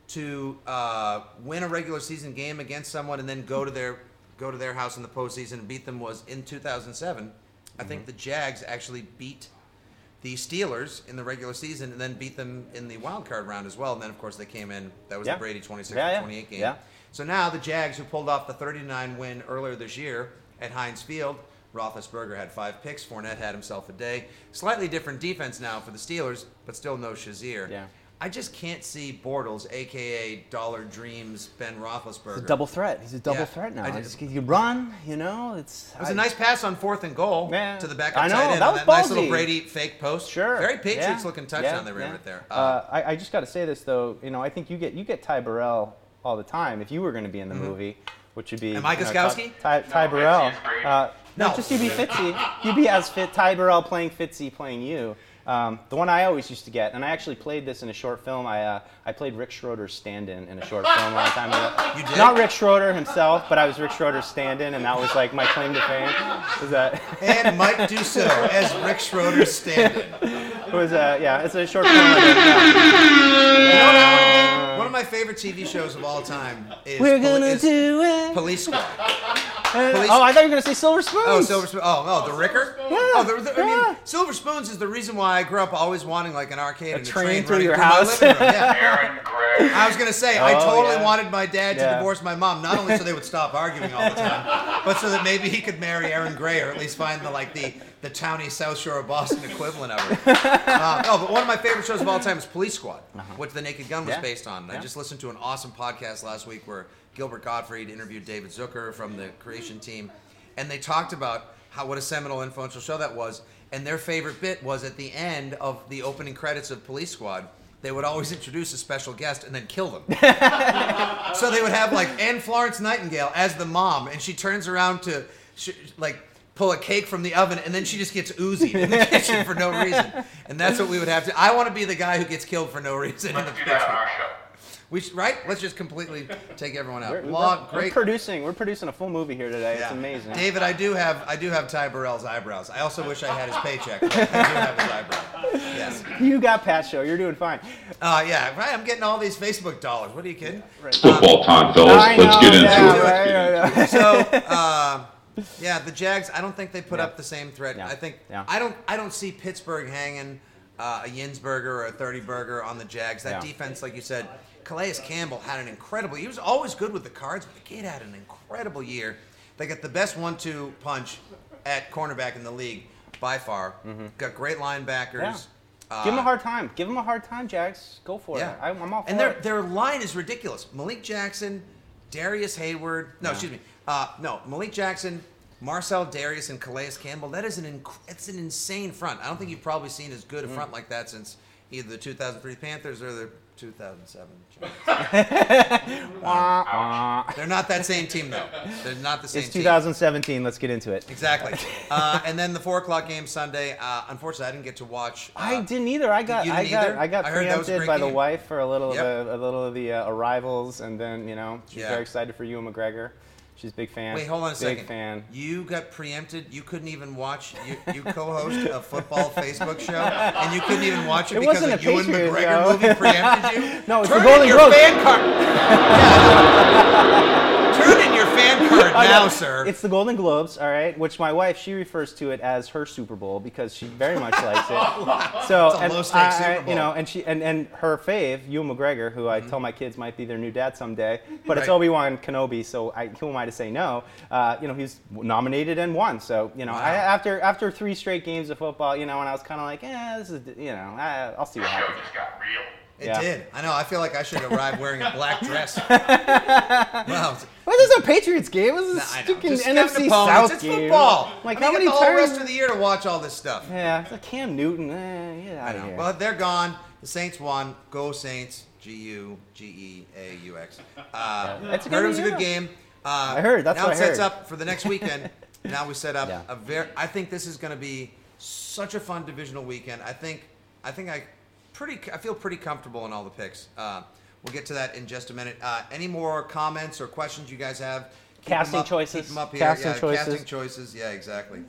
[SPEAKER 1] to uh, win a regular season game against someone and then go to their go to their house in the postseason and beat them was in 2007. I
[SPEAKER 2] Mm-hmm.
[SPEAKER 1] think the Jags actually beat the Steelers in the regular season and then beat them in the wild card round as well. And then of course they came in. That was
[SPEAKER 2] Yeah.
[SPEAKER 1] the Brady 26
[SPEAKER 2] Yeah, yeah.
[SPEAKER 1] 28 game.
[SPEAKER 2] Yeah.
[SPEAKER 1] So now the Jags, who pulled off the 39 win earlier this year at Heinz Field, Roethlisberger had five picks. Fournette had himself a day. Slightly different defense now for the Steelers, but still no Shazier.
[SPEAKER 2] Yeah.
[SPEAKER 1] I just can't see Bortles, aka Dollar Dreams Ben Roethlisberger.
[SPEAKER 2] He's a double threat. He's a double
[SPEAKER 1] Yeah,
[SPEAKER 2] threat now.
[SPEAKER 1] I
[SPEAKER 2] He's-
[SPEAKER 1] just-
[SPEAKER 2] he can run, you know. It's
[SPEAKER 1] It was a nice pass on fourth and goal
[SPEAKER 2] Yeah.
[SPEAKER 1] to the backup
[SPEAKER 2] I know,
[SPEAKER 1] tight end.
[SPEAKER 2] that
[SPEAKER 1] on
[SPEAKER 2] was
[SPEAKER 1] that nice little. Brady fake post.
[SPEAKER 2] Sure.
[SPEAKER 1] Very Patriots
[SPEAKER 2] Yeah.
[SPEAKER 1] looking touchdown
[SPEAKER 2] Yeah,
[SPEAKER 1] they ran
[SPEAKER 2] yeah.
[SPEAKER 1] right there.
[SPEAKER 2] Uh, I, I just got to say this though. You know, I think you get you get Ty Burrell all the time if you were going to be in the movie, which would be
[SPEAKER 1] Mm-hmm. Am I
[SPEAKER 2] you know, Ty, Ty
[SPEAKER 3] No,
[SPEAKER 2] Burrell.
[SPEAKER 3] Fitzy.
[SPEAKER 2] Uh, no,
[SPEAKER 1] No.
[SPEAKER 2] just you be Fitzy. You'd be as fit. Ty Burrell playing Fitzy playing you. Um, the one I always used to get, and I actually played this in a short film. I uh, I played Rick Schroder's stand-in in a short film a long time ago. (laughs)
[SPEAKER 1] You did?
[SPEAKER 2] Not Rick Schroder himself, but I was Rick Schroder's stand-in, and that was like my claim to fame. Was that? (laughs)
[SPEAKER 1] and Mike Dussault as Rick Schroder's stand-in.
[SPEAKER 2] It was uh, yeah, it's a short film. I yeah.
[SPEAKER 1] You know what I wanna- One of my favorite TV shows of all time is,
[SPEAKER 2] We're gonna
[SPEAKER 1] is
[SPEAKER 2] do it.
[SPEAKER 1] Police Squad.
[SPEAKER 2] And-
[SPEAKER 1] Police-
[SPEAKER 2] oh, I thought you were gonna say Silver Spoons.
[SPEAKER 1] Oh, Silver Spoon. Oh, oh, the Ricker.
[SPEAKER 2] Yeah,
[SPEAKER 1] Oh, the, the, I
[SPEAKER 2] yeah.
[SPEAKER 1] mean, Silver Spoons is the reason why I grew up always wanting like an arcade
[SPEAKER 2] A
[SPEAKER 1] and a
[SPEAKER 2] train
[SPEAKER 1] train
[SPEAKER 2] through
[SPEAKER 1] running
[SPEAKER 2] your
[SPEAKER 1] through
[SPEAKER 2] house.
[SPEAKER 1] my living room. Yeah.
[SPEAKER 3] Erin Gray.
[SPEAKER 1] I was gonna say I
[SPEAKER 2] Oh,
[SPEAKER 1] totally
[SPEAKER 2] yeah.
[SPEAKER 1] wanted my dad to
[SPEAKER 2] Yeah.
[SPEAKER 1] divorce my mom, not only so they would stop arguing all the time, but so that maybe he could marry Erin Gray or at least find the like the the towny South Shore of Boston equivalent of her. (laughs) Uh, no, but one of my favorite shows of all time is Police Squad, which The Naked Gun was
[SPEAKER 2] Uh-huh. Yeah.
[SPEAKER 1] based on. I
[SPEAKER 2] Yeah.
[SPEAKER 1] just listened to an awesome podcast last week where Gilbert Gottfried interviewed David Zucker from the creation team, and they talked about how what a seminal influential show that was. And their favorite bit was at the end of the opening credits of Police Squad. They would always introduce a special guest and then kill them. (laughs) So they would have like Anne Florence Nightingale as the mom, and she turns around to sh- like pull a cake from the oven, and then she just gets oozy in the kitchen for no reason. And that's what we would have to. I want to be the guy who gets killed for no reason in the
[SPEAKER 3] Let's do that on our show.
[SPEAKER 1] We should, right? Let's just completely take everyone out.
[SPEAKER 2] We're,
[SPEAKER 1] Long,
[SPEAKER 2] we're
[SPEAKER 1] great.
[SPEAKER 2] producing. We're producing a full movie here today.
[SPEAKER 1] Yeah.
[SPEAKER 2] It's amazing.
[SPEAKER 1] David, I do have I do have Ty Burrell's eyebrows. I also wish I had his paycheck. But I do have his eyebrows. Yes.
[SPEAKER 2] You got Pat show. You're doing fine.
[SPEAKER 1] Uh, yeah. Right. I'm getting all these Facebook dollars. What are you kidding?
[SPEAKER 4] It's football time, fellas.
[SPEAKER 2] I
[SPEAKER 4] Let's
[SPEAKER 2] know,
[SPEAKER 4] get into
[SPEAKER 2] yeah,
[SPEAKER 4] it.
[SPEAKER 2] right, yeah, yeah.
[SPEAKER 1] so (laughs) uh, yeah, the Jags. I don't think they put
[SPEAKER 2] Yeah.
[SPEAKER 1] up the same threat.
[SPEAKER 2] Yeah.
[SPEAKER 1] I think
[SPEAKER 2] Yeah.
[SPEAKER 1] I don't. I don't see Pittsburgh hanging uh, a Yinsberger or a Thirty Burger on the Jags. That
[SPEAKER 2] Yeah.
[SPEAKER 1] defense, like you said, Calais Campbell had an incredible. He was always good with the cards, but the kid had an incredible year. They got the best one-two punch at cornerback in the league by far. Got great linebackers.
[SPEAKER 2] Mm-hmm. Yeah.
[SPEAKER 1] Uh,
[SPEAKER 2] Give him a hard time. Give him a hard time, Jags. Go for
[SPEAKER 1] yeah,
[SPEAKER 2] it. I, I'm all for
[SPEAKER 1] and their
[SPEAKER 2] it.
[SPEAKER 1] their line is ridiculous. Malik Jackson, Darius Hayward. No,
[SPEAKER 2] Yeah.
[SPEAKER 1] excuse me. Uh, no, Malik Jackson, Marcell Dareus, and Calais Campbell. That is an inc- it's an insane front. I don't think you've probably seen as good a front like that since either the 2003 Panthers or the 2007.
[SPEAKER 2] Wah, (laughs) wah.
[SPEAKER 1] They're not that same team though. They're not the same
[SPEAKER 2] It's
[SPEAKER 1] team.
[SPEAKER 2] 2017. Let's get into it.
[SPEAKER 1] Exactly. (laughs) Uh, and then the four o'clock game Sunday. Uh, unfortunately, I didn't get to watch. Uh,
[SPEAKER 2] I didn't either. I got
[SPEAKER 1] you
[SPEAKER 2] I
[SPEAKER 1] didn't
[SPEAKER 2] got
[SPEAKER 1] either?
[SPEAKER 2] I got
[SPEAKER 1] I heard that was a
[SPEAKER 2] preempted
[SPEAKER 1] great
[SPEAKER 2] by the wife for a little
[SPEAKER 1] Yep.
[SPEAKER 2] of the, a little of the uh, arrivals, and then you know she's
[SPEAKER 1] Yeah.
[SPEAKER 2] very excited for Ewan McGregor. She's a big fan.
[SPEAKER 1] Wait, hold on a
[SPEAKER 2] big
[SPEAKER 1] second.
[SPEAKER 2] fan.
[SPEAKER 1] You got preempted. You couldn't even watch. You, you co-host a football Facebook show, and you couldn't even watch it,
[SPEAKER 2] It
[SPEAKER 1] because
[SPEAKER 2] wasn't
[SPEAKER 1] a Ewan
[SPEAKER 2] Patriot
[SPEAKER 1] McGregor
[SPEAKER 2] show.
[SPEAKER 1] movie preempted you. (laughs)
[SPEAKER 2] No, it's
[SPEAKER 1] Turn
[SPEAKER 2] the Golden
[SPEAKER 1] in your
[SPEAKER 2] Globes.
[SPEAKER 1] fan card. (laughs) Yeah. Turn in your fan card
[SPEAKER 2] I
[SPEAKER 1] now,
[SPEAKER 2] know.
[SPEAKER 1] sir.
[SPEAKER 2] It's the Golden Globes, all right. Which my wife she refers to it as her Super Bowl because she very much likes it. So (laughs)
[SPEAKER 1] It's a
[SPEAKER 2] and
[SPEAKER 1] low-stakes
[SPEAKER 2] I- I-
[SPEAKER 1] Super Bowl. Mm-hmm.
[SPEAKER 2] you know, and she and, and her fave, Ewan McGregor, who I tell my kids might be their new dad someday, but it's
[SPEAKER 1] Right.
[SPEAKER 2] Obi Wan Kenobi, so I, who am I to say no? Uh, you know, he's nominated and won. So you know, I,
[SPEAKER 1] Wow.
[SPEAKER 2] after after three straight games of football, you know, and I was kind of like, eh, this is you know, I, I'll see what happens.
[SPEAKER 3] just got real.
[SPEAKER 1] It
[SPEAKER 2] Yeah.
[SPEAKER 1] did. I know. I feel like I should arrive wearing a black dress. (laughs) well,
[SPEAKER 2] this is a Patriots game. This is
[SPEAKER 1] nah, know.
[SPEAKER 2] stinking
[SPEAKER 1] Just
[SPEAKER 2] NFC. South
[SPEAKER 1] It's
[SPEAKER 2] game.
[SPEAKER 1] football.
[SPEAKER 2] Like
[SPEAKER 1] I
[SPEAKER 2] how many
[SPEAKER 1] the whole rest of the year to watch all this stuff.
[SPEAKER 2] Yeah, it's like Cam Newton. Eh, get out
[SPEAKER 1] I know.
[SPEAKER 2] here.
[SPEAKER 1] Well, they're gone. The Saints won. Go Saints. G U G E A U X. Uh,
[SPEAKER 2] It's a
[SPEAKER 1] heard
[SPEAKER 2] good
[SPEAKER 1] it was a good
[SPEAKER 2] game.
[SPEAKER 1] Uh,
[SPEAKER 2] I heard, that's
[SPEAKER 1] now
[SPEAKER 2] what
[SPEAKER 1] it
[SPEAKER 2] I
[SPEAKER 1] sets up for the next weekend. (laughs) now we set up
[SPEAKER 2] Yeah.
[SPEAKER 1] a very. I think this is going to be such a fun divisional weekend. I think. I think I pretty. I feel pretty comfortable in all the picks. Uh, we'll get to that in just a minute. Uh, any more comments or questions you guys have? Keep 'em
[SPEAKER 2] Casting
[SPEAKER 1] up-
[SPEAKER 2] choices.
[SPEAKER 1] Keep 'em up here.
[SPEAKER 2] Casting
[SPEAKER 1] yeah,
[SPEAKER 2] choices.
[SPEAKER 1] Casting choices. Yeah, exactly.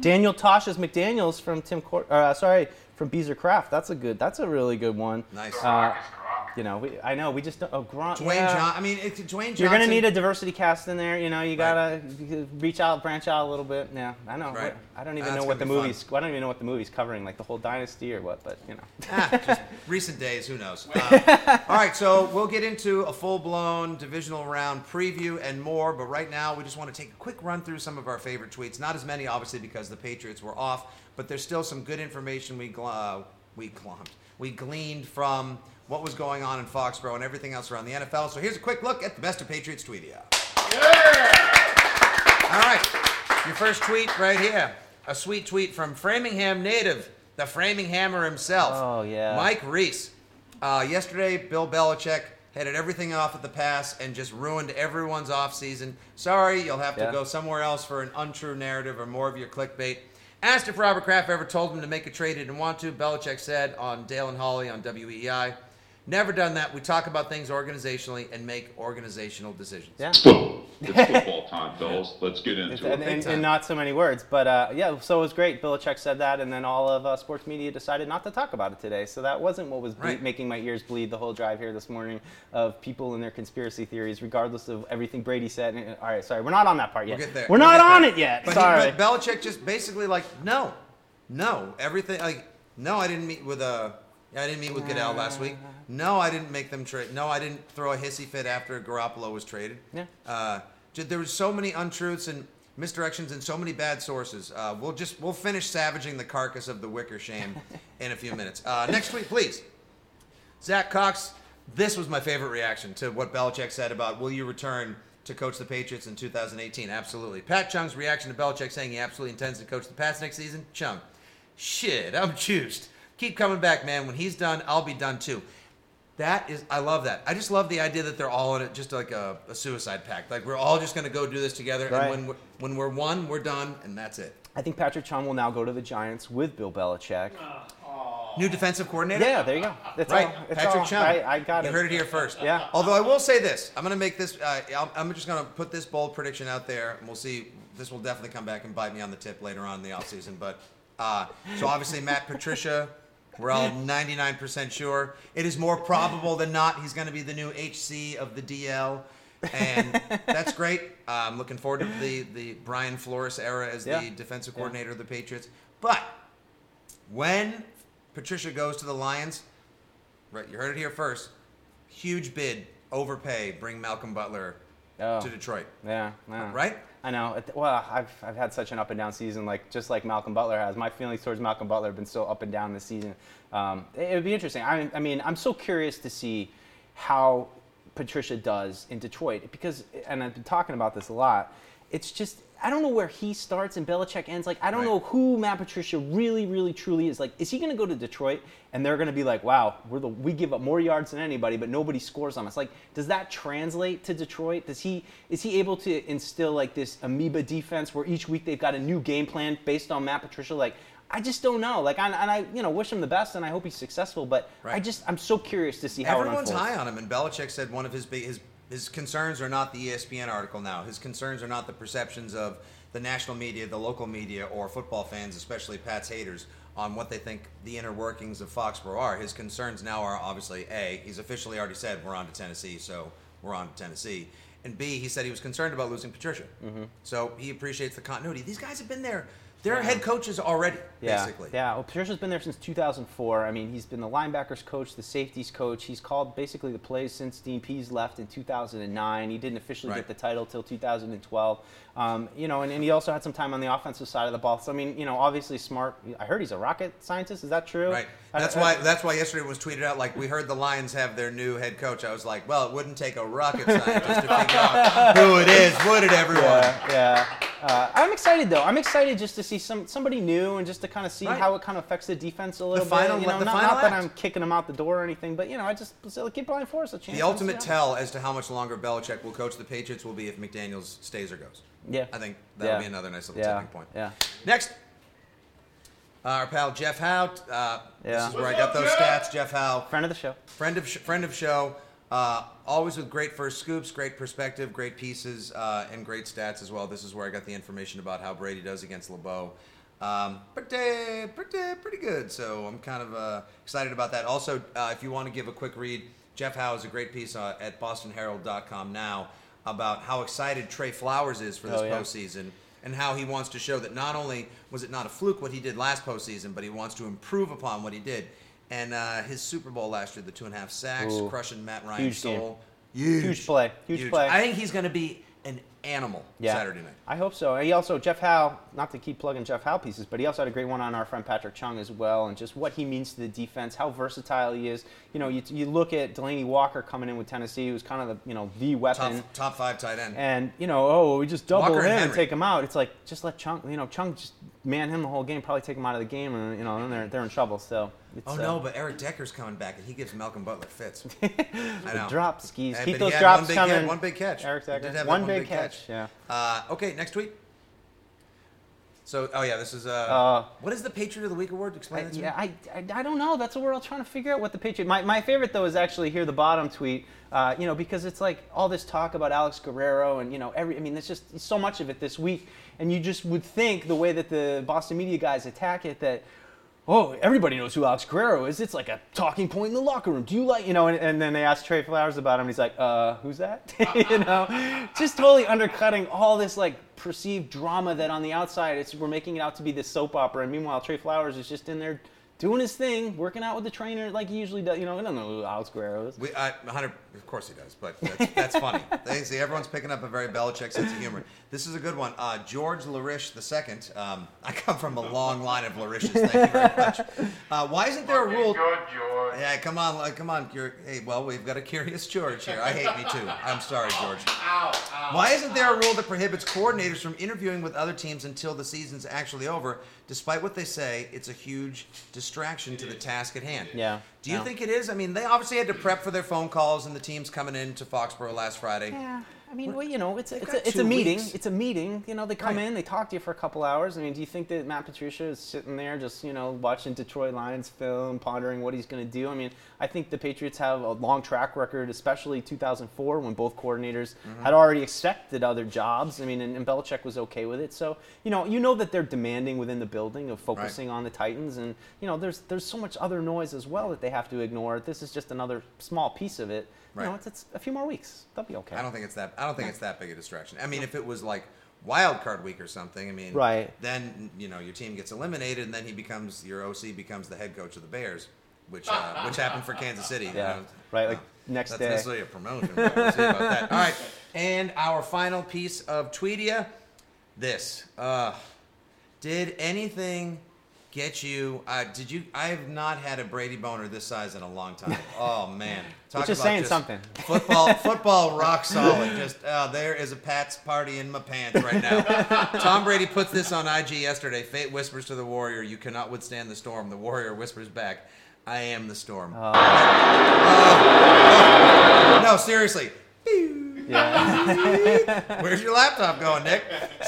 [SPEAKER 2] Daniel Tosh's McDaniel's from Tim Court. Uh, sorry, from Beezer Craft. That's a good. That's a really good one.
[SPEAKER 1] Nice.
[SPEAKER 2] Uh,
[SPEAKER 3] Gronk is Gronk.
[SPEAKER 2] you know, we, I know we just don't. Oh, Gronk.
[SPEAKER 1] Dwayne
[SPEAKER 2] yeah.
[SPEAKER 1] John. I mean, it's Dwayne Johnson.
[SPEAKER 2] You're gonna need a diversity cast in there. You know, you gotta reach out, branch out a little bit. Yeah, I know.
[SPEAKER 1] Right.
[SPEAKER 2] I don't even
[SPEAKER 1] That's
[SPEAKER 2] know what the
[SPEAKER 1] gonna fun.
[SPEAKER 2] movies. I don't even know what the movie's covering, like the whole dynasty or what. But you know. (laughs)
[SPEAKER 1] Ah, just recent days, who knows? Uh, all right, so we'll get into a full-blown divisional round preview and more. But right now, we just want to take a quick run through some of our favorite tweets. Not as many, obviously, because the Patriots were off, but there's still some good information we gl- uh, we glommed, we gleaned from what was going on in Foxborough and everything else around the NFL. So here's a quick look at the best of Patriots Tweetia. All right. Your first tweet right here. A sweet tweet from Framingham native, the Framingham himself.
[SPEAKER 2] Oh, yeah.
[SPEAKER 1] Mike Reiss. Uh, yesterday, Bill Belichick headed everything off at the pass and just ruined everyone's offseason. Sorry, you'll have to
[SPEAKER 2] Yeah.
[SPEAKER 1] go somewhere else for an untrue narrative or more of your clickbait. Asked if Robert Kraft ever told him to make a trade he didn't want to, Belichick said on Dale and Holly on WEEI. Never done that. We talk about things organizationally and make organizational decisions.
[SPEAKER 2] Yeah.
[SPEAKER 4] It's (laughs) football. It's football time, fellas. Let's get into
[SPEAKER 2] and,
[SPEAKER 4] it.
[SPEAKER 2] and,
[SPEAKER 1] time.
[SPEAKER 2] and not so many words. But uh, yeah, so it was great. Belichick said that, and then all of uh, sports media decided not to talk about it today. So that wasn't what was ble-
[SPEAKER 1] Right.
[SPEAKER 2] making my ears bleed the whole drive here this morning of people and their conspiracy theories, regardless of everything Brady said. And- all right, sorry, we're not on that part yet.
[SPEAKER 1] We'll get there.
[SPEAKER 2] We're
[SPEAKER 1] We'll
[SPEAKER 2] not on
[SPEAKER 1] there.
[SPEAKER 2] it yet.
[SPEAKER 1] But,
[SPEAKER 2] sorry.
[SPEAKER 1] He, but Belichick just basically like, no, no, everything like, no, I didn't meet with uh, I didn't meet with Goodell last week. No, I didn't make them trade. No, I didn't throw a hissy fit after Garoppolo was traded.
[SPEAKER 2] Yeah.
[SPEAKER 1] Uh, there was so many untruths and misdirections and so many bad sources. Uh, we'll just we'll finish savaging the carcass of the wicker shame (laughs) in a few minutes. Uh, next week, please. Zach Cox, this was my favorite reaction to what Belichick said about will you return to coach the Patriots in 2018? Absolutely. Pat Chung's reaction to Belichick saying he absolutely intends to coach the Pats next season? Chung, shit, I'm juiced. Keep coming back, man. When he's done, I'll be done too. That is, I love that. I just love the idea that they're all in it, just like a, a suicide pact. Like we're all just going to go do this together,
[SPEAKER 2] Right.
[SPEAKER 1] and when we're, when we're one, we're done, and that's it.
[SPEAKER 2] I think Patrick Chung will now go to the Giants with Bill Belichick.
[SPEAKER 1] New defensive coordinator.
[SPEAKER 2] Yeah, there you go. That's
[SPEAKER 1] Right,
[SPEAKER 2] all. It's
[SPEAKER 1] Patrick
[SPEAKER 2] all,
[SPEAKER 1] Chung.
[SPEAKER 2] I, I got
[SPEAKER 1] you
[SPEAKER 2] it.
[SPEAKER 1] heard it here first.
[SPEAKER 2] Yeah.
[SPEAKER 1] Although I will say this, I'm going to make this. Uh, I'm- I'm just going to put this bold prediction out there, and we'll see. This will definitely come back and bite me on the tip later on in the offseason. But uh, so obviously Matt Patricia, we're all 99% sure. It is more probable than not he's going to be the new HC of the DL. and that's great. Uh, I'm looking forward to the, the Brian Flores era as
[SPEAKER 2] Yeah.
[SPEAKER 1] the defensive
[SPEAKER 2] Yeah.
[SPEAKER 1] coordinator of the Patriots. But when Patricia goes to the Lions, right? You heard it here first. Huge bid, overpay, bring Malcolm Butler
[SPEAKER 2] Oh.
[SPEAKER 1] to Detroit.
[SPEAKER 2] Yeah, yeah.
[SPEAKER 1] Right?
[SPEAKER 2] I know. Well, I've, I've had such an up and down season, like just like Malcolm Butler has. My feelings towards Malcolm Butler have been so up and down this season. Um, it would be interesting. I, I mean, I'm so curious to see how Patricia does in Detroit because, and I've been talking about this a lot. it's just I don't know where he starts and Belichick ends. Like I don't
[SPEAKER 1] Right.
[SPEAKER 2] know who Matt Patricia really, really, truly is. Like, is he going to go to Detroit and they're going to be like, "Wow, we're the we give up more yards than anybody, but nobody scores on us." Like, does that translate to Detroit? Does he is he able to instill like this amoeba defense where each week they've got a new game plan based on Matt Patricia? Like, I just don't know. Like, I, and I you know wish him the best and I hope he's successful, but I just I'm so curious to see how
[SPEAKER 1] Everyone's high on him, and Belichick said one of his big his his concerns are not the ESPN article now. His concerns are not the perceptions of the national media, the local media, or football fans, especially Pat's haters, on what they think the inner workings of Foxborough are. His concerns now are obviously a he's officially already said we're on to Tennessee, so we're on to Tennessee. And B, he said he was concerned about losing Patricia.
[SPEAKER 2] Mm-hmm.
[SPEAKER 1] So he appreciates the continuity. These guys have been there. They're head coaches already,
[SPEAKER 2] Yeah,
[SPEAKER 1] basically.
[SPEAKER 2] yeah. Well, Patricia's been there since 2004. I mean, he's been the linebackers coach, the safeties coach. He's called basically the plays since Dean Pees left in 2009. He didn't officially
[SPEAKER 1] Right.
[SPEAKER 2] get the title till 2012. Um, you know, and, and he also had some time on the offensive side of the ball. So I mean, you know, obviously smart. I heard he's a rocket scientist. Is that true?
[SPEAKER 1] Right. That's
[SPEAKER 2] I-
[SPEAKER 1] why. That's why yesterday it was tweeted out like we heard the Lions have their new head coach. I was like, well, it wouldn't take a rocket scientist to figure out (laughs) who it is, would it, everyone?
[SPEAKER 2] Yeah, yeah. Uh, I'm excited though. I'm excited just to see some somebody new and just to kind of see
[SPEAKER 1] Right.
[SPEAKER 2] how it kind of affects the defense a little
[SPEAKER 1] final-
[SPEAKER 2] bit. You know,
[SPEAKER 1] the
[SPEAKER 2] not,
[SPEAKER 1] final
[SPEAKER 2] not that. I'm kicking them out the door or anything, but you know, I just so give Brian Flores a chance.
[SPEAKER 1] The ultimate
[SPEAKER 2] Let's
[SPEAKER 1] tell as to how much longer Belichick will coach the Patriots will be if McDaniels stays or goes.
[SPEAKER 2] Yeah.
[SPEAKER 1] I think that
[SPEAKER 2] Yeah.
[SPEAKER 1] would be another nice little
[SPEAKER 2] Yeah.
[SPEAKER 1] tipping point.
[SPEAKER 2] Yeah.
[SPEAKER 1] Next, uh, our pal Jeff Howe. Uh, This is where I got
[SPEAKER 3] up,
[SPEAKER 1] those
[SPEAKER 3] Jeff?
[SPEAKER 1] stats. Jeff Howe.
[SPEAKER 2] Friend of the show.
[SPEAKER 1] friend of sh- friend of show. Uh, always with great first scoops, great perspective, great pieces, uh, and great stats as well. This is where I got the information about how Brady does against LeBeau. Um, pretty, pretty, pretty good. So I'm kind of uh, excited about that. Also, uh, if you want to give a quick read, Jeff Howe has a great piece uh, at BostonHerald.com now about how excited Trey Flowers is for this
[SPEAKER 2] Oh, yeah.
[SPEAKER 1] postseason and how he wants to show that not only was it not a fluke what he did last postseason, but he wants to improve upon what he did. And uh, his Super Bowl last year, the two and a half sacks,
[SPEAKER 2] Ooh.
[SPEAKER 1] crushing Matt Ryan's
[SPEAKER 2] Huge game.
[SPEAKER 1] soul. Huge.
[SPEAKER 2] Huge play. Huge play.
[SPEAKER 1] I think he's going to be an animal
[SPEAKER 2] Yeah.
[SPEAKER 1] Saturday night.
[SPEAKER 2] I hope so. And he also Jeff Howe, not to keep plugging Jeff Howe pieces, but he also had a great one on our friend Patrick Chung as well, and just what he means to the defense, how versatile he is. You know, you, you look at Delanie Walker coming in with Tennessee, who's kind of the you know the weapon.
[SPEAKER 1] top five tight end.
[SPEAKER 2] And you know, oh, we just double
[SPEAKER 1] Walker
[SPEAKER 2] him
[SPEAKER 1] and
[SPEAKER 2] and, take him out. It's like just let Chung, you know, Chung just man him the whole game, probably take him out of the game, and you know, then they're they're in trouble. So it's,
[SPEAKER 1] oh
[SPEAKER 2] uh,
[SPEAKER 1] no, but Eric Decker's coming back, and he gives Malcolm Butler fits. (laughs) I know.
[SPEAKER 2] drop skis. Keep those drops
[SPEAKER 1] one big,
[SPEAKER 2] coming.
[SPEAKER 1] Had one big catch.
[SPEAKER 2] Eric Decker.
[SPEAKER 1] that
[SPEAKER 2] One, big, catch. Yeah.
[SPEAKER 1] Uh, okay, next tweet. So, oh yeah, this is uh,
[SPEAKER 2] Uh,
[SPEAKER 1] what is the Patriot of the Week award? Explain
[SPEAKER 2] I,
[SPEAKER 1] that to
[SPEAKER 2] yeah,
[SPEAKER 1] me.
[SPEAKER 2] I, I, I don't know. That's what we're all trying to figure out. What the Patriot. My, my favorite though is actually here the bottom tweet. Uh, you know, because it's like all this talk about Alex Guerrero and you know every. I mean, there's just so much of it this week, and you just would think the way that the Boston media guys attack it that. Oh, everybody knows who Alex Guerrero is. It's like a talking point in the locker room. Do you like, you know? And, and then they ask Trey Flowers about him. And he's like, uh, who's that? (laughs) you know, just totally undercutting all this like perceived drama that on the outside it's we're making it out to be this soap opera. And meanwhile, Trey Flowers is just in there doing his thing, working out with the trainer like he usually does. You know, I don't know who Alex Guerrero is.
[SPEAKER 1] We, I, 100, of course he does, but that's, that's funny. (laughs) They see everyone's picking up a very Belichick sense of humor. This is a good one. Uh, George Larish II. Um, I come from a long line of Larishes. Thank you very much. Uh, why isn't there a rule?
[SPEAKER 3] Good, George.
[SPEAKER 1] Yeah, come on, like, come on. You're, hey, well, we've got a curious George here. I hate me too. I'm sorry, George.
[SPEAKER 3] Ow, ow.
[SPEAKER 1] Why isn't there a rule that prohibits coordinators from interviewing with other teams until the season's actually over? Despite what they say, it's a huge distraction to the task at hand.
[SPEAKER 2] Yeah,
[SPEAKER 1] Do you
[SPEAKER 2] yeah.
[SPEAKER 1] think it is? I mean, they obviously had to prep for their phone calls and the teams coming in to Foxborough last Friday.
[SPEAKER 2] Yeah, I mean, well, you know, it's a, it's a, it's a meeting.
[SPEAKER 1] weeks.
[SPEAKER 2] It's a meeting. You know, they come
[SPEAKER 1] Right.
[SPEAKER 2] in, they talk to you for a couple hours. I mean, do you think that Matt Patricia is sitting there just, you know, watching Detroit Lions film, pondering what he's going to do? I mean, I think the Patriots have a long track record, especially 2004 when both coordinators
[SPEAKER 1] Mm-hmm.
[SPEAKER 2] had already accepted other jobs. I mean, and, and Belichick was okay with it. So, you know, you know that they're demanding within the building of focusing on the Titans, and you know, there's there's so much other noise as well that they have to ignore. This is just another small piece of it. You know, it's, it's a few more weeks. They'll be okay.
[SPEAKER 1] I don't think it's that. I don't think it's that big a distraction. I mean, if it was like wild card week or something, I mean,
[SPEAKER 2] Right.
[SPEAKER 1] Then you know your team gets eliminated, and then he becomes your OC becomes the head coach of the Bears, which uh, (laughs) which happened for Kansas City. you
[SPEAKER 2] Yeah,
[SPEAKER 1] know.
[SPEAKER 2] right, like
[SPEAKER 1] Uh,
[SPEAKER 2] next
[SPEAKER 1] that's
[SPEAKER 2] day.
[SPEAKER 1] necessarily a promotion. But we'll see about that. All right, and our final piece of Tweedia, this. Uh, did anything get you. Uh, did you? I have not had a Brady boner this size in a long time. (laughs) Oh man, Talk
[SPEAKER 2] just
[SPEAKER 1] about
[SPEAKER 2] saying something.
[SPEAKER 1] Football, (laughs) football, rock solid. Just uh, there is a Pat's party in my pants right now. (laughs) Tom Brady puts this on IG yesterday. Fate whispers to the Warrior, "You cannot withstand the storm." The Warrior whispers back, "I am the storm."
[SPEAKER 2] Oh.
[SPEAKER 1] Uh, no, seriously.
[SPEAKER 2] Yeah.
[SPEAKER 1] Where's your laptop going, Nick?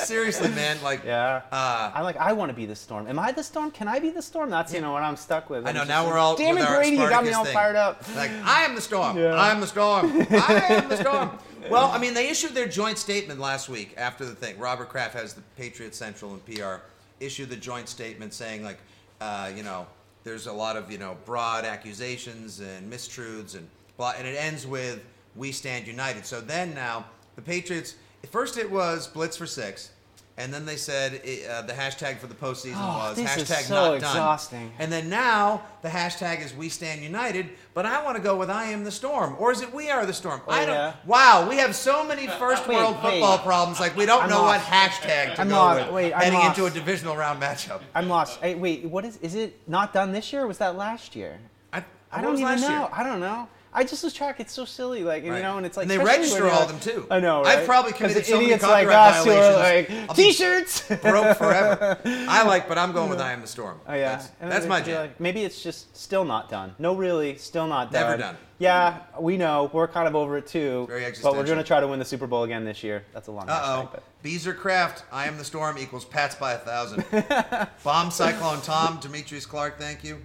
[SPEAKER 1] Seriously, man. Like,
[SPEAKER 2] yeah.
[SPEAKER 1] Uh,
[SPEAKER 2] I like. I want to be the storm. Am I the storm? Can I be the storm? That's you know what I'm stuck with.
[SPEAKER 1] I
[SPEAKER 2] I'm
[SPEAKER 1] know. Now
[SPEAKER 2] like,
[SPEAKER 1] we're all.
[SPEAKER 2] Damn it, Brady! You got me all
[SPEAKER 1] thing.
[SPEAKER 2] fired up.
[SPEAKER 1] Like, I am the storm. (laughs)
[SPEAKER 2] Yeah.
[SPEAKER 1] I am the storm. I am the storm. (laughs) Well, I mean, they issued their joint statement last week after the thing. Robert Kraft has the Patriot Central and PR issue the joint statement saying, like, uh, you know, there's a lot of you know broad accusations and mistruths and blah, and it ends with "We stand united." So then now the Patriots. First, it was blitz for six. And then they said uh, the hashtag for the postseason
[SPEAKER 2] Oh,
[SPEAKER 1] was
[SPEAKER 2] this is
[SPEAKER 1] hashtag
[SPEAKER 2] so
[SPEAKER 1] not done.
[SPEAKER 2] exhausting.
[SPEAKER 1] And then now the hashtag is We Stand United, but I want to go with I Am the Storm, or is it We Are the Storm? I don't.
[SPEAKER 2] yeah.
[SPEAKER 1] Wow, we have so many first
[SPEAKER 2] Wait,
[SPEAKER 1] world
[SPEAKER 2] wait.
[SPEAKER 1] football problems. Like we don't
[SPEAKER 2] I'm
[SPEAKER 1] know what hashtag to
[SPEAKER 2] I'm
[SPEAKER 1] go
[SPEAKER 2] lost.
[SPEAKER 1] with
[SPEAKER 2] Wait, I'm
[SPEAKER 1] heading
[SPEAKER 2] lost.
[SPEAKER 1] into a divisional round matchup.
[SPEAKER 2] I'm lost. Hey, wait, what is? Is it not done this year? or Was that last year?
[SPEAKER 1] I,
[SPEAKER 2] I don't even know.
[SPEAKER 1] year?
[SPEAKER 2] I don't know. I just lose track. It's so silly, like you know, and it's like
[SPEAKER 1] And they register all of them, too.
[SPEAKER 2] I know,
[SPEAKER 1] I've probably committed so many
[SPEAKER 2] like
[SPEAKER 1] copyright
[SPEAKER 2] are
[SPEAKER 1] violations.
[SPEAKER 2] like t-shirts. (laughs)
[SPEAKER 1] Broke forever. (laughs) I like, but I'm going with I Am the Storm.
[SPEAKER 2] Oh yeah,
[SPEAKER 1] that's, that's my jam.
[SPEAKER 2] like, maybe it's just still not done. No, really, still not done.
[SPEAKER 1] Never done.
[SPEAKER 2] Yeah, we know. We're kind of over it too.
[SPEAKER 1] Very
[SPEAKER 2] but we're gonna try to win the Super Bowl again this year. That's a long.
[SPEAKER 1] Uh oh. Beezer Craft, I am the storm equals Pats by a thousand. (laughs) Bomb Cyclone Tom, Demetrius Clark, thank you.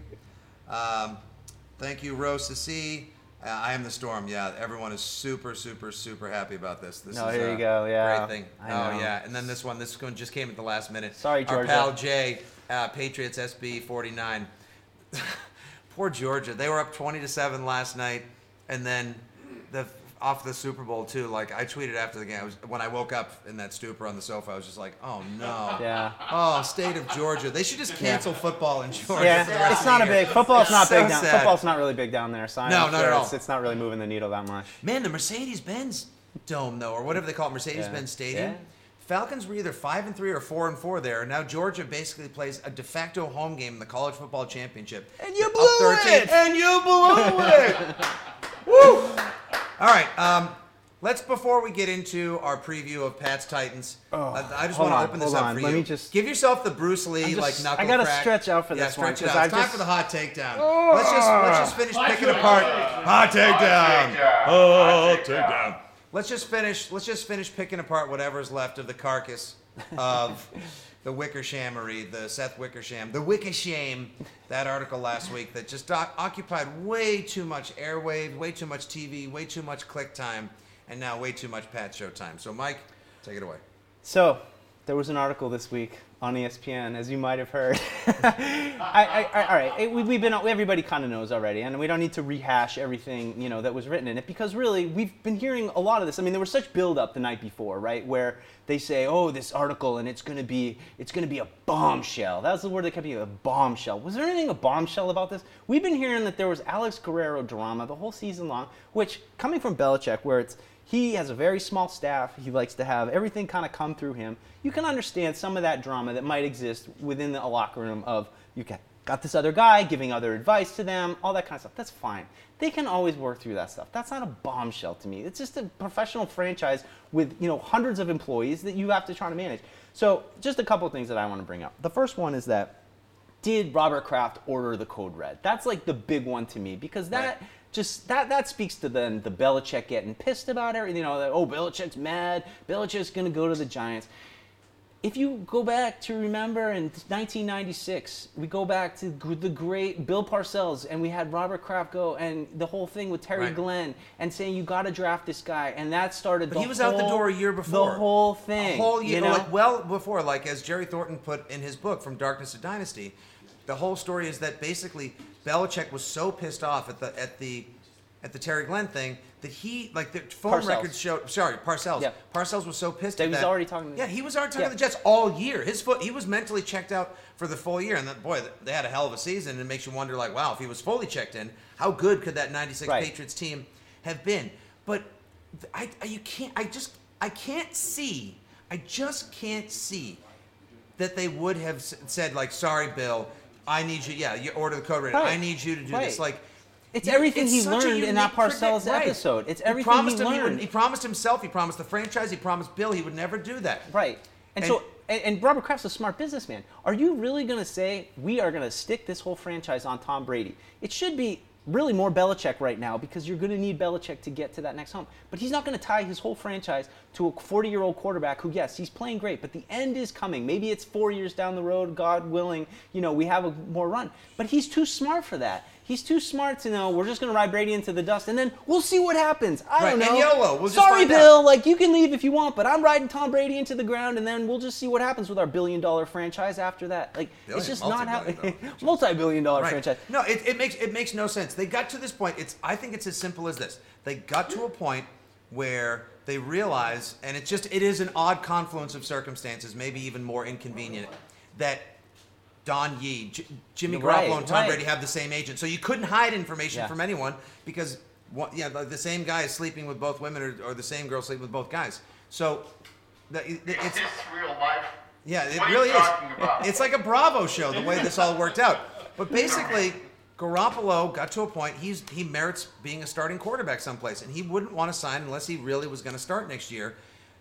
[SPEAKER 1] Um, thank you, Rose to see. Uh, I am the storm. Yeah, everyone is super, super, super happy about this. This
[SPEAKER 2] No,
[SPEAKER 1] is
[SPEAKER 2] here
[SPEAKER 1] a
[SPEAKER 2] you go, yeah.
[SPEAKER 1] great thing.
[SPEAKER 2] I
[SPEAKER 1] oh
[SPEAKER 2] know.
[SPEAKER 1] yeah, and then this one, this one just came at the last minute.
[SPEAKER 2] Sorry, Georgia.
[SPEAKER 1] Our pal Jay, uh, Patriots SB 49. (laughs) Poor Georgia. They were up 20 to seven last night, and then the off the Super Bowl too. Like I tweeted after the game, I was, when I woke up in that stupor on the sofa, I was just like, "Oh no!" (laughs)
[SPEAKER 2] Yeah.
[SPEAKER 1] Oh, state of Georgia. They should just cancel football in Georgia.
[SPEAKER 2] Yeah, it's not a big football's not
[SPEAKER 1] So
[SPEAKER 2] big down.
[SPEAKER 1] sad.
[SPEAKER 2] Football's not really big down there. So I'm
[SPEAKER 1] No,
[SPEAKER 2] sure
[SPEAKER 1] not at all.
[SPEAKER 2] It's, it's not really moving the needle that much.
[SPEAKER 1] Man, the Mercedes Benz Dome though, or whatever they call it, Mercedes Benz Stadium.
[SPEAKER 2] Yeah.
[SPEAKER 1] Falcons were either five and three or four and four there. and Now Georgia basically plays a de facto home game in the college football championship.
[SPEAKER 2] And you blew it!
[SPEAKER 1] And you blew it! (laughs) Woo! All right. Um, let's before we get into our preview of Pat's Titans. uh, I just want to open this up
[SPEAKER 2] on.
[SPEAKER 1] for
[SPEAKER 2] Let
[SPEAKER 1] you.
[SPEAKER 2] me just-
[SPEAKER 1] give yourself the Bruce Lee
[SPEAKER 2] I'm just-
[SPEAKER 1] like knuckle
[SPEAKER 2] I gotta
[SPEAKER 1] crack.
[SPEAKER 2] stretch out for
[SPEAKER 1] yeah,
[SPEAKER 2] this one,
[SPEAKER 1] stretch out. It's time
[SPEAKER 2] just-
[SPEAKER 1] for the hot takedown. Let's just let's just finish picking apart. Hot takedown.
[SPEAKER 3] takedown.
[SPEAKER 1] Oh,
[SPEAKER 3] Hot takedown.
[SPEAKER 1] Let's just finish. Let's just finish picking apart whatever's left of the carcass of the Wickershamery, the Seth Wickersham, the Wickersham. That article last week that just occupied way too much airwave, way too much TV, way too much click time, and now way too much Pat Show time. So, Mike, take it away.
[SPEAKER 2] So, there was an article this week on ESPN, as you might have heard. (laughs) I, I, I, all right, it- we, we've been everybody kind of knows already, and we don't need to rehash everything you know that was written in it because really we've been hearing a lot of this. I mean, there was such build up the night before, right, where they say, "Oh, this article, and it's going to be it's to be a bombshell." That was the word that kept being a bombshell. Was there anything a bombshell about this? We've been hearing that there was Alex Guerrero drama the whole season long, which coming from Belichick, where it's he has a very small staff. He likes to have everything kind of come through him. You can understand some of that drama that might exist within the locker room of you got, got this other guy giving other advice to them, all that kind of stuff. That's fine. They can always work through that stuff. That's not a bombshell to me. It's just a professional franchise with you know hundreds of employees that you have to try to manage. So just a couple of things that I want to bring up. The first one is that did Robert Kraft order the code red? That's like the big one to me because that
[SPEAKER 1] Right.
[SPEAKER 2] just that that speaks to then the Belichick getting pissed about it. You know, that, oh Belichick's mad. Belichick's gonna go to the Giants. If you go back to remember in 1996, we go back to the great Bill Parcells, and we had Robert Kraft go and the whole thing with Terry
[SPEAKER 1] Right.
[SPEAKER 2] Glenn and saying you got to draft this guy, and that started.
[SPEAKER 1] But
[SPEAKER 2] the
[SPEAKER 1] he was out the door a year before.
[SPEAKER 2] The whole thing,
[SPEAKER 1] A whole year,
[SPEAKER 2] you know?
[SPEAKER 1] like well before, like as Jerry Thornton put in his book From Darkness to Dynasty, the whole story is that basically Belichick was so pissed off at the at the at the Terry Glenn thing that he like the phone
[SPEAKER 2] Parcells.
[SPEAKER 1] records showed. Sorry, Parcells.
[SPEAKER 2] Yeah.
[SPEAKER 1] Parcells was so pissed.
[SPEAKER 2] That
[SPEAKER 1] at
[SPEAKER 2] he was
[SPEAKER 1] that.
[SPEAKER 2] already talking to-
[SPEAKER 1] Yeah, he was already talking
[SPEAKER 2] Yeah.
[SPEAKER 1] to the Jets all year. His foot, he was mentally checked out for the full year, and that boy, they had a hell of a season. And it makes you wonder, like, wow, if he was fully checked in, how good could that '96
[SPEAKER 2] Right.
[SPEAKER 1] Patriots team have been? But I, I, you can't. I just, I can't see. I just can't see that they would have said like, "Sorry, Bill, I need you. Yeah, you order the code red.
[SPEAKER 2] Right.
[SPEAKER 1] I need you to do
[SPEAKER 2] Right.
[SPEAKER 1] this. Like,
[SPEAKER 2] It's
[SPEAKER 1] you-
[SPEAKER 2] everything he learned in that Parcells
[SPEAKER 1] right.
[SPEAKER 2] episode. It's
[SPEAKER 1] He
[SPEAKER 2] everything
[SPEAKER 1] promised
[SPEAKER 2] he
[SPEAKER 1] him
[SPEAKER 2] learned.
[SPEAKER 1] would- he promised himself. He promised the franchise. He promised Bill he would never do that.
[SPEAKER 2] Right. And,
[SPEAKER 1] And-
[SPEAKER 2] so, and, and Robert Kraft's a smart businessman. Are you really going to say we are going to stick this whole franchise on Tom Brady? It should be really more Belichick right now because you're going to need Belichick to get to that next home. But he's not going to tie his whole franchise to a 40 year old quarterback who, yes, he's playing great, but the end is coming. Maybe it's four years down the road, God willing, you know, we have a more run. But he's too smart for that. He's too smart to know we're just going to ride Brady into the dust and then we'll see what happens. I
[SPEAKER 1] Right,
[SPEAKER 2] don't know.
[SPEAKER 1] and YOLO, we'll just
[SPEAKER 2] Sorry,
[SPEAKER 1] find out.
[SPEAKER 2] Bill. Like you can leave if you want, but I'm riding Tom Brady into the ground, and then we'll just see what happens with our billion dollar franchise after that. Like
[SPEAKER 1] Billion,
[SPEAKER 2] it's just not how
[SPEAKER 1] multi-billion dollar (laughs)
[SPEAKER 2] multi billion dollar
[SPEAKER 1] Right.
[SPEAKER 2] franchise.
[SPEAKER 1] No, it, it makes it makes no sense. They got to this point. It's I think it's as simple as this. They got to a point where they realize, and it's just it is an odd confluence of circumstances, maybe even more inconvenient, that Don Yee, J- Jimmy
[SPEAKER 2] Right,
[SPEAKER 1] Garoppolo, and Tom
[SPEAKER 2] right.
[SPEAKER 1] Brady have the same agent, so you couldn't hide information
[SPEAKER 2] Yeah.
[SPEAKER 1] from anyone because what, yeah, the, the same guy is sleeping with both women, or, or the same girl sleeping with both guys. So. The, it-
[SPEAKER 3] Is
[SPEAKER 1] it's
[SPEAKER 3] this real life?
[SPEAKER 1] yeah, it
[SPEAKER 3] What are
[SPEAKER 1] really
[SPEAKER 3] you
[SPEAKER 1] is.
[SPEAKER 3] about?
[SPEAKER 1] It's like a Bravo show the way this all worked out. But basically, Garoppolo got to a point he's he merits being a starting quarterback someplace, and he wouldn't want to sign unless he really was going to start next year.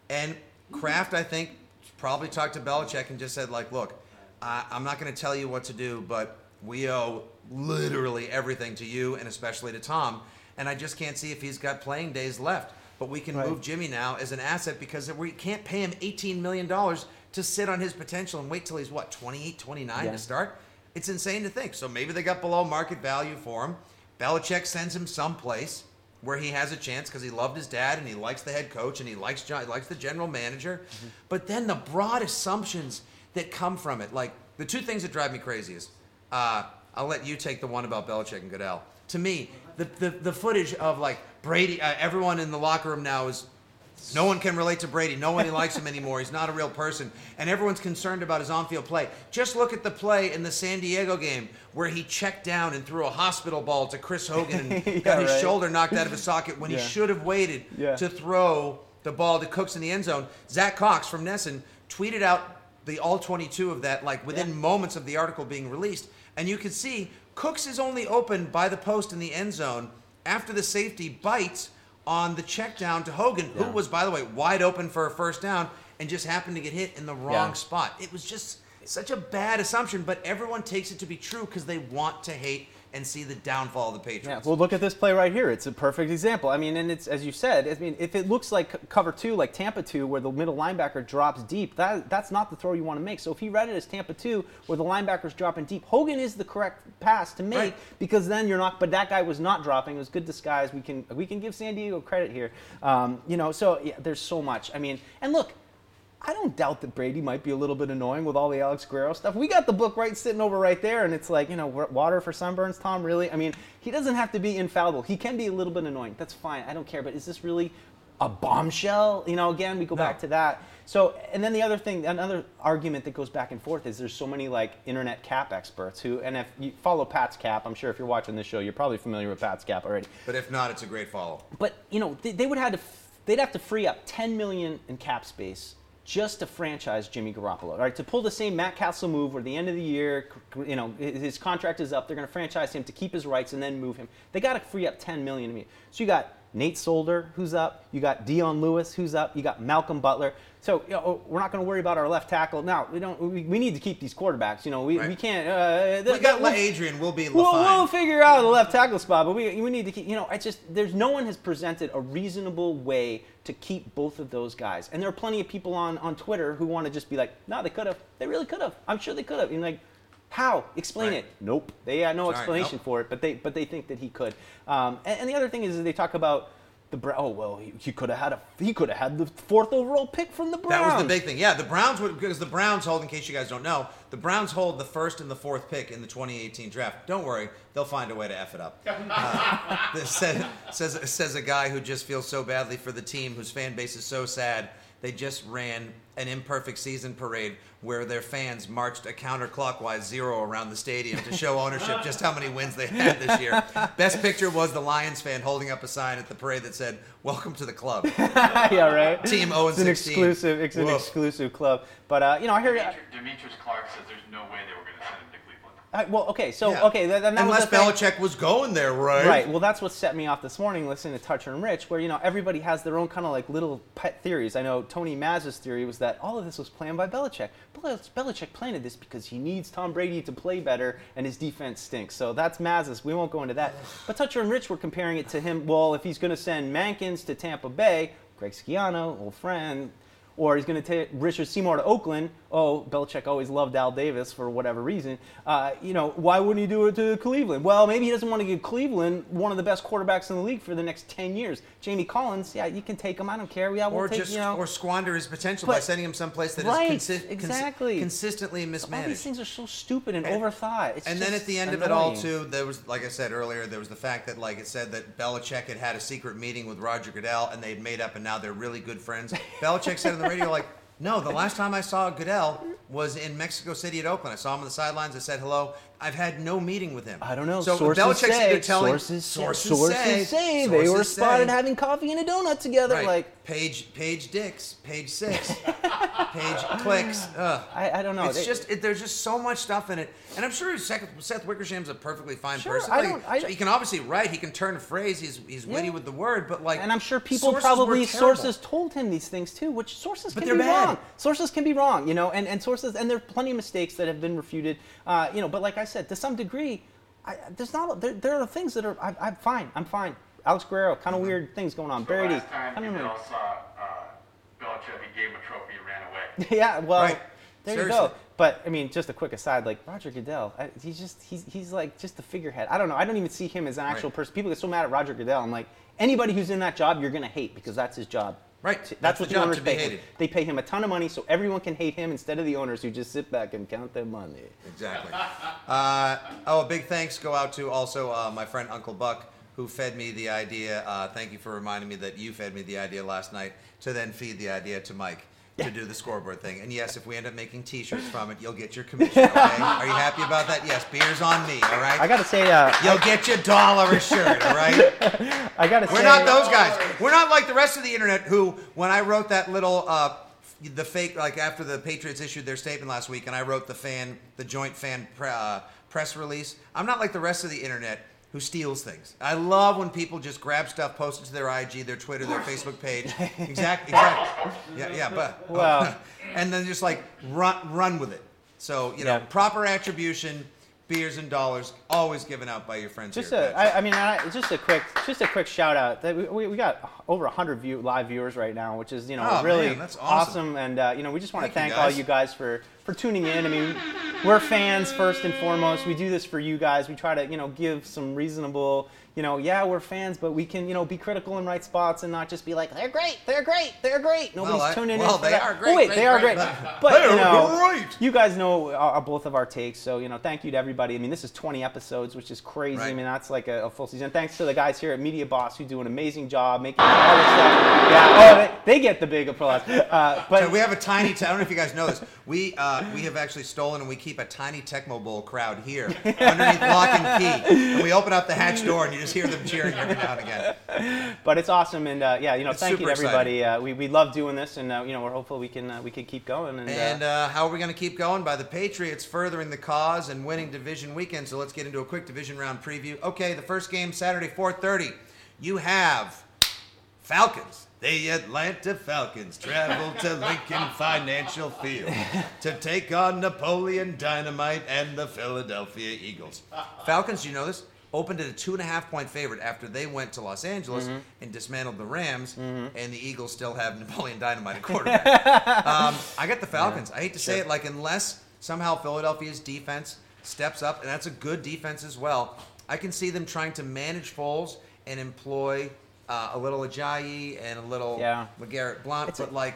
[SPEAKER 1] And Kraft, I think, probably talked to Belichick and just said like, look, I, I'm not going to tell you what to do, but we owe literally everything to you and especially to Tom. And I just can't see if he's got playing days left. But we can
[SPEAKER 2] Right.
[SPEAKER 1] move Jimmy now as an asset because we can't pay him $18 million to sit on his potential and wait till he's what 28, 29
[SPEAKER 2] Yeah.
[SPEAKER 1] to start. It's insane to think. So maybe they got below market value for him. Belichick sends him someplace where he has a chance because he loved his dad and he likes the head coach and he likes John, he likes the general manager. Mm-hmm. But then the broad assumptions that come from it, like the two things that drive me crazy is, uh, I'll let you take the one about Belichick and Goodell. To me, the the, the footage of like Brady, uh, everyone in the locker room now is no one can relate to Brady. No one likes him anymore. He's not a real person. And everyone's concerned about his on field play. Just look at the play in the San Diego game where he checked down and threw a hospital ball to Chris Hogan and (laughs)
[SPEAKER 2] Yeah,
[SPEAKER 1] got his
[SPEAKER 2] right.
[SPEAKER 1] shoulder knocked out of his socket when
[SPEAKER 2] Yeah.
[SPEAKER 1] he should have waited
[SPEAKER 2] Yeah.
[SPEAKER 1] to throw the ball to Cooks in the end zone. Zach Cox from NESN tweeted out the all 22 of that like within
[SPEAKER 2] Yeah.
[SPEAKER 1] moments of the article being released. And you can see Cooks is only open by the post in the end zone after the safety bites on the check down to Hogan, who was, by the way, wide open for a first down and just happened to get hit in the wrong
[SPEAKER 2] Yeah.
[SPEAKER 1] spot. It was just such a bad assumption, but everyone takes it to be true because they want to hate and see the downfall of the Patriots.
[SPEAKER 2] Yeah, well, look at this play right here. It's a perfect example. I mean, and it's as you said. I mean, if it looks like cover two, like Tampa two, where the middle linebacker drops deep, that that's not the throw you want to make. So if he read it as Tampa two, where the linebacker's dropping deep, Hogan is the correct pass to make
[SPEAKER 1] Right.
[SPEAKER 2] because then you're not. But that guy was not dropping. It was good disguise. We can we can give San Diego credit here. Um, you know, so yeah, there's so much. I mean, and look. I don't doubt that Brady might be a little bit annoying with all the Alex Guerrero stuff. We got the book right sitting over right there, and it's like, you know, water for sunburns, Tom, really? I mean, he doesn't have to be infallible. He can be a little bit annoying. That's fine. I don't care. But is this really a bombshell? You know, again, we go back to that. So, and then the other thing, another argument that goes back and forth is there's so many like internet cap experts who, and if you follow Pat's cap, I'm sure if you're watching this show, you're probably familiar with Pat's cap already.
[SPEAKER 1] But if not, it's a great follow.
[SPEAKER 2] But you know, they, they would have to they'd have to free up 10 million in cap space just to franchise Jimmy Garoppolo, right? To pull the same Matt Cassel move where the end of the year, you know, his contract is up, they're going to franchise him to keep his rights and then move him. They got to free up 10 million to me. So you got Nate Solder, who's up. You got Dion Lewis, who's up. You got Malcolm Butler. So you know, we're not going to worry about our left tackle. Now we don't. We, we need to keep these quarterbacks. You know, we,
[SPEAKER 1] Right.
[SPEAKER 2] we can't. Uh,
[SPEAKER 1] We got LaAdrian. We'll be
[SPEAKER 2] We'll, we'll figure out the left tackle spot, but we, we need to keep. You know, I just there's no one has presented a reasonable way to keep both of those guys, and there are plenty of people on on Twitter who want to just be like, no, they could have, they really could have. I'm sure they could have. And like, how? Explain
[SPEAKER 1] Right.
[SPEAKER 2] it. Nope. They had no
[SPEAKER 1] Sorry,
[SPEAKER 2] explanation
[SPEAKER 1] nope.
[SPEAKER 2] for it, but they but they think that he could. Um, and, and the other thing is that they talk about. The Bra- oh well, he, he could have had a he could have had the fourth overall pick from the Browns.
[SPEAKER 1] That was the big thing. Yeah, the Browns would because the Browns hold. In case you guys don't know, the Browns hold the first and the fourth pick in the 2018 draft. Don't worry, they'll find a way to f it up. (laughs) Uh, this says, says says a guy who just feels so badly for the team, whose fan base is so sad. They just ran an imperfect season parade where their fans marched a counterclockwise zero around the stadium to show ownership just how many wins they had this year. Best picture was the Lions fan holding up a sign at the parade that said, "Welcome to the club." (laughs)
[SPEAKER 2] yeah, right.
[SPEAKER 1] Team 0 and
[SPEAKER 2] It's an
[SPEAKER 1] 16.
[SPEAKER 2] exclusive. It's an exclusive club. But uh, you know, I hear.
[SPEAKER 3] Demetri- Demetrius Clark says there's no way they were going to send him to Cleveland.
[SPEAKER 2] I, well, okay, so
[SPEAKER 1] Yeah.
[SPEAKER 2] okay, then, that
[SPEAKER 1] Unless
[SPEAKER 2] was the thing.
[SPEAKER 1] Belichick was going there, right?
[SPEAKER 2] Right. Well, that's what set me off this morning listening to Toucher and Rich, where you know everybody has their own kind of like little pet theories. I know Tony Maz's theory was that all of this was planned by Belichick. Bel- Belichick planned this because he needs Tom Brady to play better, and his defense stinks. So that's Maz's. We won't go into that. But Toucher and Rich were comparing it to him. Well, if he's going to send Mankins to Tampa Bay, Greg Schiano, old friend. Or he's going to take Richard Seymour to Oakland. Oh, Belichick always loved Al Davis for whatever reason. Uh, you know, why wouldn't he do it to Cleveland? Well, maybe he doesn't want to give Cleveland one of the best quarterbacks in the league for the next 10 years. Jamie Collins, yeah, you can take him. I don't care. Yeah, we'll
[SPEAKER 1] Or
[SPEAKER 2] take,
[SPEAKER 1] just
[SPEAKER 2] you know.
[SPEAKER 1] or squander his potential by sending him someplace that is
[SPEAKER 2] Right,
[SPEAKER 1] consi- consi-
[SPEAKER 2] exactly.
[SPEAKER 1] consistently
[SPEAKER 2] all
[SPEAKER 1] mismanaged.
[SPEAKER 2] these things are so stupid and,
[SPEAKER 1] And-
[SPEAKER 2] overthought. It's
[SPEAKER 1] and then at the end of it all, too, there was, like I said earlier, there was the fact that, like it said, that Belichick had had a secret meeting with Roger Goodell, and they had made up, and now they're really good friends. Belichick said on the radio, like, "No, the last time I saw Goodell was in Mexico City at Oakland. I saw him on the sidelines. I said hello. I've had no meeting with him.
[SPEAKER 2] I don't know.
[SPEAKER 1] So
[SPEAKER 2] sources
[SPEAKER 1] Belichick's
[SPEAKER 2] say,
[SPEAKER 1] either telling
[SPEAKER 2] sources,
[SPEAKER 1] sources,
[SPEAKER 2] sources
[SPEAKER 1] say,
[SPEAKER 2] say they were spotted
[SPEAKER 1] say-
[SPEAKER 2] having coffee and a donut together.
[SPEAKER 1] Right.
[SPEAKER 2] Like,
[SPEAKER 1] page page dicks, page six, (laughs) page clicks. Ugh.
[SPEAKER 2] I, I don't know.
[SPEAKER 1] It's
[SPEAKER 2] They-
[SPEAKER 1] just it, there's just so much stuff in it, and I'm sure Seth, Seth Wickersham's a perfectly fine
[SPEAKER 2] Sure,
[SPEAKER 1] person.
[SPEAKER 2] I don't- I-
[SPEAKER 1] so he can obviously write, he can turn a phrase, he's he's witty
[SPEAKER 2] Yeah.
[SPEAKER 1] with the word, but like,
[SPEAKER 2] And I'm sure people
[SPEAKER 1] sources
[SPEAKER 2] probably sources told him these things too, which sources
[SPEAKER 1] But
[SPEAKER 2] can be
[SPEAKER 1] bad.
[SPEAKER 2] wrong. Sources can be wrong, you know, and, and sources and there are plenty of mistakes that have been refuted, uh, you know. But like I said, to some degree, I, there's not there, there are things that are I, I'm fine. I'm fine. Alex Guerrero, kind of
[SPEAKER 1] Mm-hmm.
[SPEAKER 2] weird things going on.
[SPEAKER 3] The
[SPEAKER 2] Brady,
[SPEAKER 3] last time
[SPEAKER 2] I don't know.
[SPEAKER 3] Saw uh, Belichick, he gave him a trophy and ran away. (laughs)
[SPEAKER 2] yeah, well,
[SPEAKER 1] Right.
[SPEAKER 2] there you go. But I mean, just a quick aside, like Roger Goodell, I, he's just he's he's like just a figurehead. I don't know. I don't even see him as an actual
[SPEAKER 1] Right.
[SPEAKER 2] person. People get so mad at Roger Goodell. I'm like, anybody who's in that job, you're gonna hate because that's his job.
[SPEAKER 1] Right.
[SPEAKER 2] That's,
[SPEAKER 1] That's
[SPEAKER 2] what
[SPEAKER 1] the
[SPEAKER 2] owners pay him. They pay him a ton of money, so everyone can hate him instead of the owners who just sit back and count their money.
[SPEAKER 1] Exactly. Uh, oh, a big thanks go out to also uh, my friend Uncle Buck, who fed me the idea. Uh, thank you for reminding me that you fed me the idea last night to then feed the idea to Mike to do the scoreboard thing. And yes, if we end up making T-shirts from it, you'll get your commission. (laughs) Okay? Are you happy about that? Yes. Beer's on me. All right.
[SPEAKER 2] I gotta say, uh,
[SPEAKER 1] You'll get your dollar a (laughs) shirt. All right.
[SPEAKER 2] I gotta
[SPEAKER 1] We're not those guys. We're not like the rest of the internet who, when I wrote that little, uh, the fake, like after the Patriots issued their statement last week, and I wrote the fan, the joint fan pre- uh, press release. I'm not like the rest of the internet who steals things. I love when people just grab stuff, post it to their IG, their Twitter, their Facebook page. Exact, exactly. Yeah, yeah, but uh,
[SPEAKER 2] Well- (laughs)
[SPEAKER 1] and then just like run, run with it. So you know,
[SPEAKER 2] Yeah.
[SPEAKER 1] proper attribution. Beers and dollars always given out by your friends
[SPEAKER 2] Just
[SPEAKER 1] here.
[SPEAKER 2] a. I, I mean, I, just a quick, just a quick shout out. That we, we, got over hundred view, live viewers right now, which is you know
[SPEAKER 1] Oh,
[SPEAKER 2] really
[SPEAKER 1] man, that's awesome.
[SPEAKER 2] And uh, you know, we just want to
[SPEAKER 1] Thank you,
[SPEAKER 2] thank all you guys for for tuning in. I mean, we're fans first and foremost. We do this for you guys. We try to you know give some reasonable. You know, yeah, we're fans, but we can, you know, be critical in right spots and not just be like, they're great, they're great, they're great. Nobody's
[SPEAKER 1] I-
[SPEAKER 2] tuning
[SPEAKER 1] well,
[SPEAKER 2] in. for
[SPEAKER 1] they
[SPEAKER 2] that.
[SPEAKER 1] are great,
[SPEAKER 2] Oh, wait,
[SPEAKER 1] great,
[SPEAKER 2] they are
[SPEAKER 1] great,
[SPEAKER 2] great.
[SPEAKER 1] but-
[SPEAKER 2] But you
[SPEAKER 1] They're
[SPEAKER 2] know,
[SPEAKER 1] great.
[SPEAKER 2] you guys know uh, uh, both of our takes, so you know, thank you to everybody. I mean, this is 20 episodes, which is crazy. I mean, that's like a, a full season. Thanks to the guys here at Media Boss who do an amazing job making all this stuff. Yeah, oh, they, they get the big applause. Uh, but
[SPEAKER 1] So we have a tiny. T- I don't know if you guys know this. We uh, we have actually stolen and we keep a tiny Tecmo Bowl crowd here (laughs) underneath lock and key. And we open up the hatch door and you just hear them cheering every now and again. (laughs)
[SPEAKER 2] but it's awesome, and uh, yeah, you know,
[SPEAKER 1] It's
[SPEAKER 2] thank you to everybody. Uh, we, we love doing this, and uh, you know, we're hopeful we can uh, we can keep going. And,
[SPEAKER 1] And
[SPEAKER 2] uh,
[SPEAKER 1] uh, how are we going to keep going? By the Patriots furthering the cause and winning division weekend. So let's get into a quick division round preview. Okay, the first game Saturday, 4:30. You have Falcons. The Atlanta Falcons travel to Lincoln Financial Field to take on Napoleon Dynamite and the Philadelphia Eagles. Falcons, do you know this, opened at a two and a half point favorite after they went to Los Angeles and dismantled the Rams, and the Eagles still have (laughs) Napoleon Dynamite at quarterback. (laughs) um, I got the Falcons. I hate to say it, like unless somehow Philadelphia's defense steps up, and that's a good defense as well. I can see them trying to manage Foles and employ uh, a little Ajayi and a little
[SPEAKER 2] Yeah.
[SPEAKER 1] LeGarrette Blount,
[SPEAKER 2] It's a-
[SPEAKER 1] but like.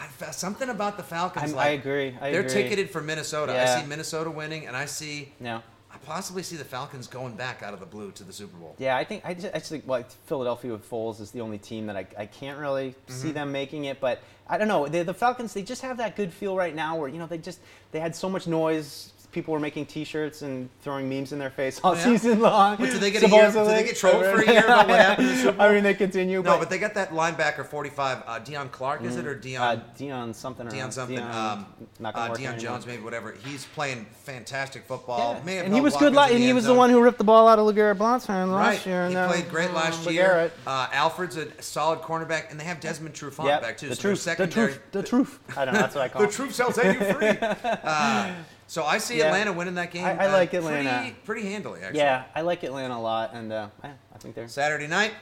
[SPEAKER 1] I felt something about the Falcons. Like,
[SPEAKER 2] I agree, I
[SPEAKER 1] they're
[SPEAKER 2] agree.
[SPEAKER 1] ticketed for Minnesota.
[SPEAKER 2] Yeah.
[SPEAKER 1] I see Minnesota winning, and I see
[SPEAKER 2] yeah.
[SPEAKER 1] I possibly see the Falcons going back out of the blue to the Super Bowl.
[SPEAKER 2] Yeah, I think I just, I just think like Philadelphia with Foles is the only team that I, I can't really
[SPEAKER 1] Mm-hmm.
[SPEAKER 2] see them making it. But I don't know. The, the Falcons they just have that good feel right now where you know they just they had so much noise. People were making T-shirts and throwing memes in their face all
[SPEAKER 1] yeah?
[SPEAKER 2] season long.
[SPEAKER 1] But did they get a year- did they get trolled for a year about what happened in the Super (laughs) Bowl?
[SPEAKER 2] I mean, they continue.
[SPEAKER 1] No, but they got that linebacker 45, uh, Dion Clark, is it or Dion?
[SPEAKER 2] uh, Dion something or
[SPEAKER 1] Dion something,
[SPEAKER 2] Dion,
[SPEAKER 1] um,
[SPEAKER 2] not gonna
[SPEAKER 1] uh, Dion. Jones, maybe whatever. He's playing fantastic football.
[SPEAKER 2] Yeah.
[SPEAKER 1] May have
[SPEAKER 2] and he was good,
[SPEAKER 1] Watkins
[SPEAKER 2] li- and he
[SPEAKER 1] end
[SPEAKER 2] was the one who ripped the ball out of LeGarrette Blount's hand last
[SPEAKER 1] Right,
[SPEAKER 2] year.
[SPEAKER 1] he
[SPEAKER 2] and, uh,
[SPEAKER 1] played great last year. Uh, Alford's a solid cornerback, and they have Desmond Trufant
[SPEAKER 2] Yep,
[SPEAKER 1] back too.
[SPEAKER 2] the
[SPEAKER 1] so
[SPEAKER 2] truth, the truth, the truth. I don't know. That's what I (laughs) call.
[SPEAKER 1] the truth shall set you free. (laughs) uh, so I see
[SPEAKER 2] Yeah.
[SPEAKER 1] Atlanta winning that game.
[SPEAKER 2] I- I
[SPEAKER 1] uh,
[SPEAKER 2] like Atlanta.
[SPEAKER 1] pretty, pretty handily. Actually.
[SPEAKER 2] Yeah, I like Atlanta a lot, and uh, I think they're.
[SPEAKER 1] Saturday night,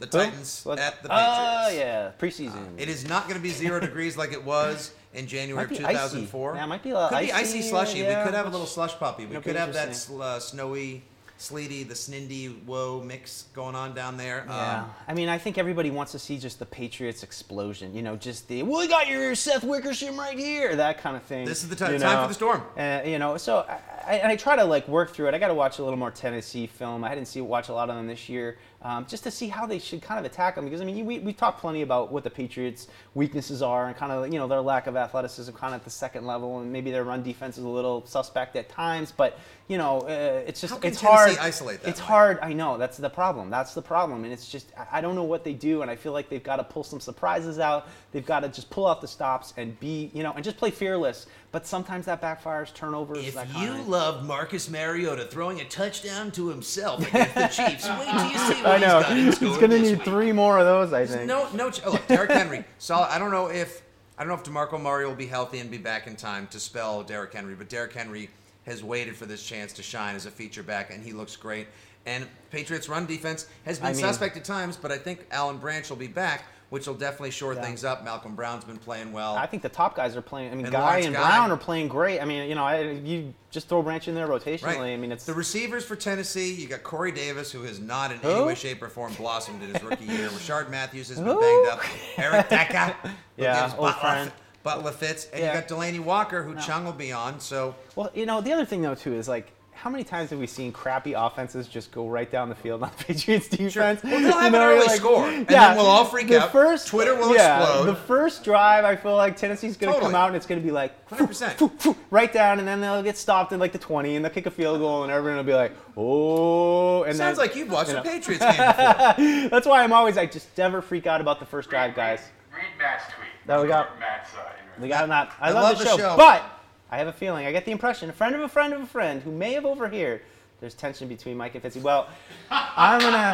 [SPEAKER 1] the? Titans at the Patriots.
[SPEAKER 2] Oh yeah, preseason.
[SPEAKER 1] It is not going to be zero degrees like it was in (laughs) January of
[SPEAKER 2] be icy.
[SPEAKER 1] 2004.
[SPEAKER 2] Yeah, it might be a little
[SPEAKER 1] Could be
[SPEAKER 2] icy,
[SPEAKER 1] icy slushy.
[SPEAKER 2] yeah,
[SPEAKER 1] we could have a little slush puppy. We could have that sl- uh, snowy, sleety, the snindy whoa mix going on down there.
[SPEAKER 2] Yeah,
[SPEAKER 1] Um,
[SPEAKER 2] I mean, I think everybody wants to see just the Patriots explosion. You know, just the well, we got your Seth Wickersham right here, that kind of thing.
[SPEAKER 1] This is the
[SPEAKER 2] you
[SPEAKER 1] time
[SPEAKER 2] know?
[SPEAKER 1] for the storm.
[SPEAKER 2] Uh, you know, so I, I, I try to like work through it. I got to watch a little more Tennessee film. I didn't see watch a lot of them this year, um, just to see how they should kind of attack them. Because I mean, we we talked plenty about what the Patriots' weaknesses are and kind of you know their lack of athleticism, kind of at the second level, and maybe their run defense is a little suspect at times. But you know, uh, it's just it's
[SPEAKER 1] Tennessee
[SPEAKER 2] hard.
[SPEAKER 1] isolate that
[SPEAKER 2] It's
[SPEAKER 1] way?
[SPEAKER 2] hard. I know that's the problem. That's the problem, and it's just I- don't know what they do, and I feel like they've got to pull some surprises out. They've got to just pull out the stops and be you know and just play fearless. But sometimes that backfires, turnovers.
[SPEAKER 1] If you
[SPEAKER 2] of,
[SPEAKER 1] loved Marcus Mariota throwing a touchdown to himself against the Chiefs, (laughs) wait till you see what
[SPEAKER 2] I know
[SPEAKER 1] he's got
[SPEAKER 2] he's going to need
[SPEAKER 1] week.
[SPEAKER 2] three more of those. I think.
[SPEAKER 1] No, no. ch- Oh, look, Derrick Henry. Solid. I don't know if I don't know if Demarco Murray will be healthy and be back in time to spell Derrick Henry, but Derrick Henry has waited for this chance to shine as a feature back, and he looks great. And Patriots' run defense has been
[SPEAKER 2] I mean-
[SPEAKER 1] suspect at times, but I think Alan Branch will be back, which will definitely shore
[SPEAKER 2] Yeah.
[SPEAKER 1] things up. Malcolm Brown's been playing well.
[SPEAKER 2] I think the top guys are playing. I mean,
[SPEAKER 1] And
[SPEAKER 2] Guy
[SPEAKER 1] Lawrence
[SPEAKER 2] and
[SPEAKER 1] Guy.
[SPEAKER 2] Brown are playing great. I mean, you know, I, you just throw Branch in there rotationally.
[SPEAKER 1] Right.
[SPEAKER 2] I mean, it's
[SPEAKER 1] the receivers for Tennessee. You got Corey Davis, who has not in any way, shape, or form blossomed in his rookie (laughs) year. Rishard Matthews has been
[SPEAKER 2] Who?
[SPEAKER 1] banged up. Eric Decker, (laughs)
[SPEAKER 2] Yeah, old friend.
[SPEAKER 1] Butler fits, and
[SPEAKER 2] Yeah.
[SPEAKER 1] you got Delanie Walker, who Chung will be on. So
[SPEAKER 2] Well, you know, the other thing though too is like, how many times have we seen crappy offenses just go right down the field on the (laughs) Patriots defense?
[SPEAKER 1] Well, they'll have
[SPEAKER 2] You
[SPEAKER 1] an early
[SPEAKER 2] like-
[SPEAKER 1] score, and then we'll all freak
[SPEAKER 2] the
[SPEAKER 1] out.
[SPEAKER 2] First,
[SPEAKER 1] Twitter will
[SPEAKER 2] yeah,
[SPEAKER 1] explode.
[SPEAKER 2] The first drive, I feel like Tennessee's going to
[SPEAKER 1] Totally.
[SPEAKER 2] come out and it's going to be like
[SPEAKER 1] 100%.
[SPEAKER 2] "Phew, phew, phew," right down, and then they'll get stopped in like the 20, and they'll kick a field goal, and everyone will be like, oh, and
[SPEAKER 1] sounds
[SPEAKER 2] then,
[SPEAKER 1] like you've watched
[SPEAKER 2] you
[SPEAKER 1] a
[SPEAKER 2] know.
[SPEAKER 1] Patriots game before. (laughs)
[SPEAKER 2] That's why I'm always like, just never freak out about the first drive, guys.
[SPEAKER 3] Read, read Matt's tweet.
[SPEAKER 2] There we go.
[SPEAKER 3] Matt's uh,
[SPEAKER 2] We got not. I,
[SPEAKER 1] I
[SPEAKER 2] love,
[SPEAKER 1] love
[SPEAKER 2] the,
[SPEAKER 1] the
[SPEAKER 2] show,
[SPEAKER 1] show.
[SPEAKER 2] but I have a feeling. I get the impression a friend of a friend of a friend who may have overheard. There's tension between Mike and Fitzy. Well, I'm gonna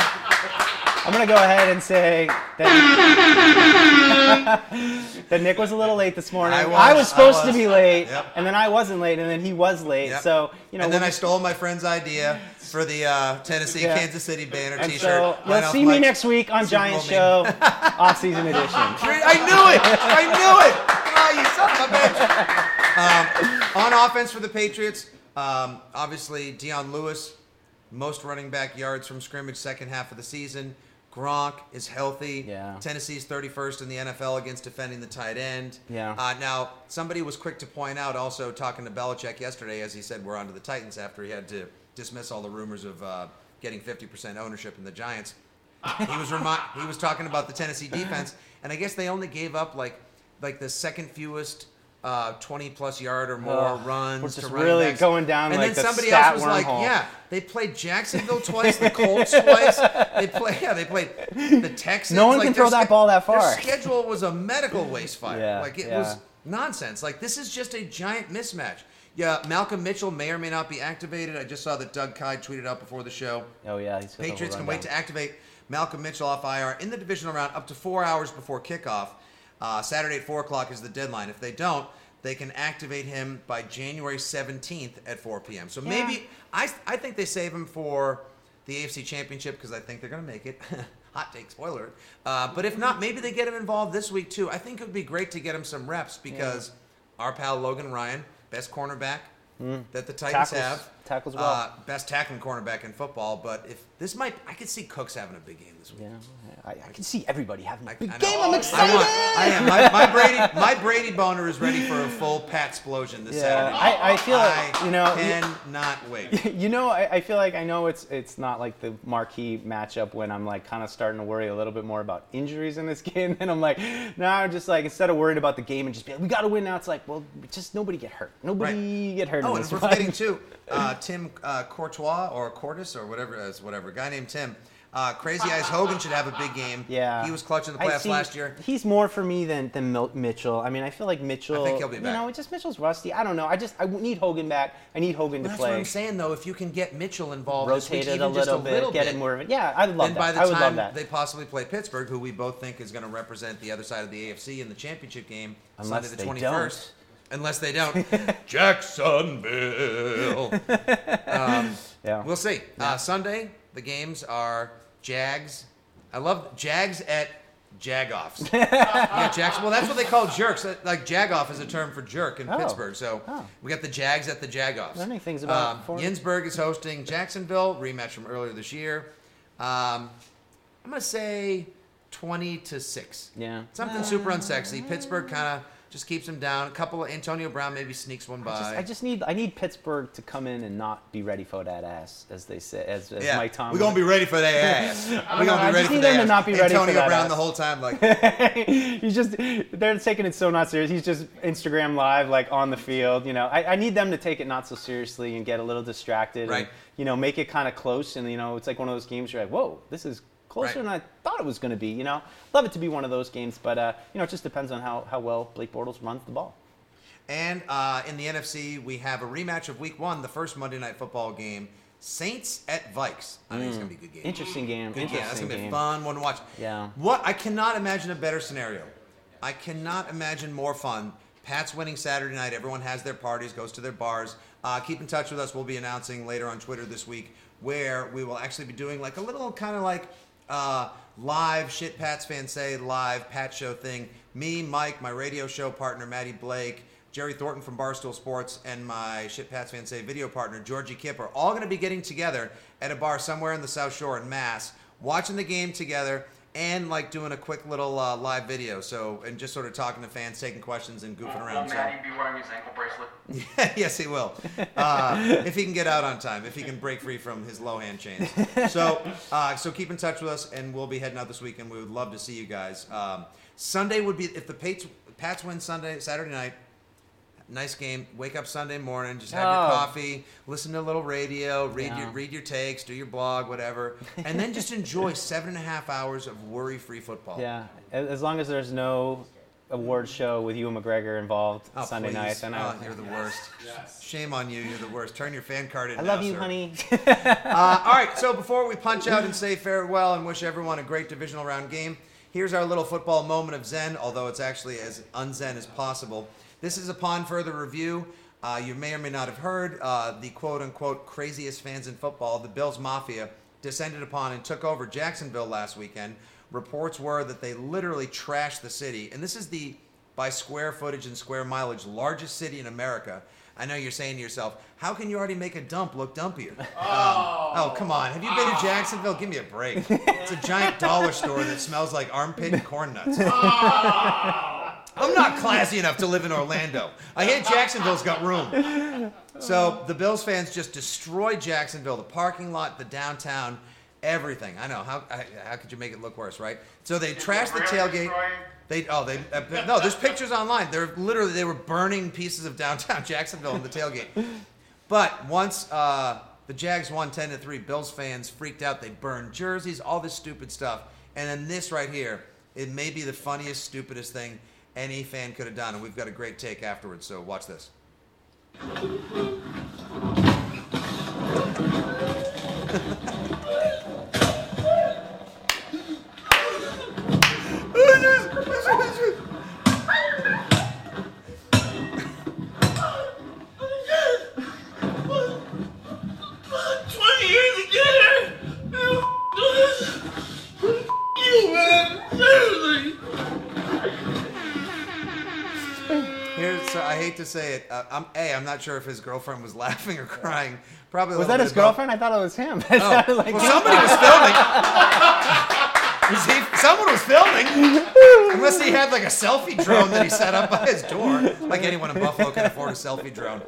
[SPEAKER 2] I'm gonna go ahead and say that, (laughs) that Nick was a little late this morning.
[SPEAKER 1] I was,
[SPEAKER 2] I was supposed
[SPEAKER 1] I
[SPEAKER 2] to be late,
[SPEAKER 1] Yep.
[SPEAKER 2] and then I wasn't late, and then he was late.
[SPEAKER 1] Yep.
[SPEAKER 2] So you know,
[SPEAKER 1] and then
[SPEAKER 2] we'll
[SPEAKER 1] I stole my friend's idea for the uh, Tennessee
[SPEAKER 2] Yeah.
[SPEAKER 1] Kansas City banner
[SPEAKER 2] and
[SPEAKER 1] T-shirt.
[SPEAKER 2] so you'll see me next week on Giant Show off-season edition. (laughs)
[SPEAKER 1] I knew it! I knew it! You son of a bitch! Um, on offense for the Patriots, um, obviously Dion Lewis, most running back yards from scrimmage second half of the season. Gronk is healthy.
[SPEAKER 2] Yeah.
[SPEAKER 1] Tennessee's 31st in the NFL against defending the tight end.
[SPEAKER 2] Yeah.
[SPEAKER 1] Uh, now, somebody was quick to point out, also talking to Belichick yesterday, as he said we're on to the Titans after he had to dismiss all the rumors of uh, getting 50% ownership in the Giants. he was remi- he was talking about the Tennessee defense, and I guess they only gave up like like the second fewest uh, 20 plus yard or more
[SPEAKER 2] Ugh,
[SPEAKER 1] runs
[SPEAKER 2] we're
[SPEAKER 1] to
[SPEAKER 2] just
[SPEAKER 1] running
[SPEAKER 2] really
[SPEAKER 1] backs.
[SPEAKER 2] going down,
[SPEAKER 1] and
[SPEAKER 2] like,
[SPEAKER 1] then
[SPEAKER 2] the
[SPEAKER 1] somebody else was like, yeah, they played Jacksonville twice, the Colts (laughs) twice. They play yeah, they played the Texans.
[SPEAKER 2] No one
[SPEAKER 1] like,
[SPEAKER 2] can throw that ball that far.
[SPEAKER 1] Their schedule was a medical waste fire.
[SPEAKER 2] Yeah,
[SPEAKER 1] like it
[SPEAKER 2] yeah.
[SPEAKER 1] was nonsense. Like this is just a giant mismatch. Yeah, Malcolm Mitchell may or may not be activated. I just saw that Doug Kyed tweeted out before the show.
[SPEAKER 2] Oh yeah, he's got the whole
[SPEAKER 1] Patriots can wait to activate Malcolm Mitchell off IR in the divisional round up to four hours before kickoff. Uh, Saturday at 4 o'clock is the deadline. If they don't, they can activate him by January 17th at 4 p.m. So maybe I, I think they save him for the AFC Championship because I think they're going to make it. (laughs) Hot take, spoiler. Uh, but if not, maybe they get him involved this week too. I think it would be great to get him some reps because our pal Logan Ryan, best cornerback that the Titans
[SPEAKER 2] Tackles-
[SPEAKER 1] have,
[SPEAKER 2] tackles well.
[SPEAKER 1] uh, best tackling cornerback in football. But if this might, I could see Cooks having a big game this week.
[SPEAKER 2] Yeah, I, I can see everybody having a big
[SPEAKER 1] I know.
[SPEAKER 2] game. I'm
[SPEAKER 1] I
[SPEAKER 2] excited.
[SPEAKER 1] want- I am. My, my Brady, my Brady boner is ready for a full Pat explosion this
[SPEAKER 2] Yeah,
[SPEAKER 1] Saturday.
[SPEAKER 2] I- I feel like,
[SPEAKER 1] I
[SPEAKER 2] you know,
[SPEAKER 1] cannot wait. (laughs)
[SPEAKER 2] You know, I, I feel like I know it's it's not like the marquee matchup when I'm like kind of starting to worry a little bit more about injuries in this (laughs) game. And I'm like, now I'm just like instead of worried about the game and just be like, we got to win now. It's like, well, just nobody get hurt. Nobody get hurt. in
[SPEAKER 1] Oh, Oh, and we're forgetting too, uh, Tim uh, Courtois or Cortis or whatever, uh, whatever, a guy named Tim. Uh, Crazy Eyes Hogan should have a big game.
[SPEAKER 2] Yeah,
[SPEAKER 1] he was clutch in the playoffs
[SPEAKER 2] see-
[SPEAKER 1] last year.
[SPEAKER 2] He's more for me than than Mil- Mitchell. I mean, I feel like Mitchell.
[SPEAKER 1] I think he'll be back.
[SPEAKER 2] You know, it's just Mitchell's rusty. I don't know. I just I need Hogan back. I need Hogan
[SPEAKER 1] Well,
[SPEAKER 2] to play.
[SPEAKER 1] that's what I'm saying though. If you can get Mitchell involved, this week,
[SPEAKER 2] Rotate it a little
[SPEAKER 1] a
[SPEAKER 2] bit,
[SPEAKER 1] little
[SPEAKER 2] get
[SPEAKER 1] bit,
[SPEAKER 2] it more of it. Yeah, I would love
[SPEAKER 1] then
[SPEAKER 2] that.
[SPEAKER 1] by the
[SPEAKER 2] I would
[SPEAKER 1] time
[SPEAKER 2] love that.
[SPEAKER 1] they possibly play Pittsburgh, who we both think is going to represent the other side of the AFC in the championship game,
[SPEAKER 2] Unless
[SPEAKER 1] Sunday the
[SPEAKER 2] they
[SPEAKER 1] 21st. Unless they don't, (laughs) Jacksonville. um, (laughs)
[SPEAKER 2] Yeah.
[SPEAKER 1] We'll see. Uh, Sunday, the games are Jags. I love Jags at Jagoffs. (laughs) yeah, Jags. Well, that's what they call jerks. Uh, Like Jagoff is a term for jerk in
[SPEAKER 2] Oh.
[SPEAKER 1] Pittsburgh. So
[SPEAKER 2] Oh.
[SPEAKER 1] we got the Jags at the Jagoffs.
[SPEAKER 2] Learning things about
[SPEAKER 1] Um, Ginsburg is hosting Jacksonville rematch from earlier this year. Um, I'm gonna say 20 to six.
[SPEAKER 2] Yeah.
[SPEAKER 1] Something super unsexy. Pittsburgh kind of just keeps them down. A couple of Antonio Brown maybe sneaks one by.
[SPEAKER 2] I just, I just need I need Pittsburgh to come in and not be ready for that ass, as they say, as, as
[SPEAKER 1] yeah,
[SPEAKER 2] Mike Tomlin.
[SPEAKER 1] we're gonna be ready for their (laughs) ass. We're gonna be ready for
[SPEAKER 2] to not be ready for
[SPEAKER 1] Antonio Brown
[SPEAKER 2] ass.
[SPEAKER 1] the whole time, like (laughs)
[SPEAKER 2] He's just they're taking it so not serious. He's just Instagram live like on the field. You know, I, I need them to take it not so seriously and get a little distracted.
[SPEAKER 1] Right.
[SPEAKER 2] And, you know, make it kind of close. And you know, it's like one of those games you're like, whoa, this is closer
[SPEAKER 1] Right.
[SPEAKER 2] than I thought it was going to be. You know, love it to be one of those games, but uh, you know, it just depends on how how well Blake Bortles runs the ball.
[SPEAKER 1] And uh, in the NFC, we have a rematch of Week One, the first Monday Night Football game. Saints at Vikes. I think it's gonna be a good game.
[SPEAKER 2] Interesting game.
[SPEAKER 1] Good game. That's gonna be a fun one to watch.
[SPEAKER 2] Yeah.
[SPEAKER 1] What I cannot imagine a better scenario. I cannot imagine more fun. Pat's winning Saturday night. Everyone has their parties, goes to their bars. Uh, keep in touch with us. We'll be announcing later on Twitter this week where we will actually be doing like a little kind of like uh, live shit Pats fans say live Pat show thing. Me, Mike, my radio show partner Maddie Blake, Jerry Thornton from Barstool Sports, and my shit Pats fans say video partner Georgie Kipp are all going to be getting together at a bar somewhere in the South Shore in Mass, watching the game together and like doing a quick little uh, live video. So and just sort of talking to fans, taking questions, and goofing
[SPEAKER 3] Will
[SPEAKER 1] around. So.
[SPEAKER 3] Maddie be wearing his ankle bracelet? (laughs)
[SPEAKER 1] yes, he will. Uh, if he can get out on time, if he can break free from his low hand chains. So, uh, so keep in touch with us, and we'll be heading out this weekend. We would love to see you guys. Um, Sunday would be if the Pats, Pats win Sunday, Saturday night. Nice game. Wake up Sunday morning, just have your
[SPEAKER 2] Oh.
[SPEAKER 1] coffee, listen to a little radio, read your
[SPEAKER 2] Yeah.
[SPEAKER 1] read your takes, do your blog, whatever, and then just enjoy (laughs) seven and a half hours of worry-free football.
[SPEAKER 2] Yeah, as as long as there's no award show with you and McGregor involved
[SPEAKER 1] Oh,
[SPEAKER 2] Sunday
[SPEAKER 1] please.
[SPEAKER 2] night, then I,
[SPEAKER 1] Oh, you're the worst. Shame on you. You're the worst. Turn your fan card in.
[SPEAKER 2] I love
[SPEAKER 1] now,
[SPEAKER 2] you,
[SPEAKER 1] sir.
[SPEAKER 2] honey. (laughs) (laughs)
[SPEAKER 1] Uh, all right, so before we punch out and say farewell and wish everyone a great divisional round game, here's our little football moment of zen, although it's actually as unzen as possible. This is upon further review. Uh, you may or may not have heard uh, the quote unquote craziest fans in football, the Bills Mafia, descended upon and took over Jacksonville last weekend. Reports were that they literally trashed the city, and this is the by square footage and square mileage largest city in America. I know you're saying to yourself, how can you already make a dump look dumpier? Um, oh, come on. Have you been to Jacksonville? Give me a break. It's a giant dollar store that smells like armpit and corn nuts. I'm not classy enough to live in Orlando. I hear Jacksonville's got room. So the Bills fans just destroyed Jacksonville, the parking lot, the downtown, everything. I know. How, how, could you make it look worse, right? So they trashed the tailgate. They oh they uh, no. There's pictures online. They're literally they were burning pieces of downtown (laughs) Jacksonville in the tailgate. But once uh, the Jags won 10 to three, Bills fans freaked out. They burned jerseys, all this stupid stuff. And then this right here, it may be the funniest, stupidest thing any fan could have done. And we've got a great take afterwards. So watch this. (laughs) so I hate to say it. Uh, I'm a. I'm not sure if his girlfriend was (laughs) laughing or crying. Probably.
[SPEAKER 2] Was that his
[SPEAKER 1] of both.
[SPEAKER 2] girlfriend? I thought it was him. (laughs) It
[SPEAKER 1] Oh.
[SPEAKER 2] sounded like
[SPEAKER 1] well, somebody was filming. (laughs) Was he, someone was filming. Unless he had like a selfie drone that he set up by his door. Like anyone in Buffalo can afford a selfie drone.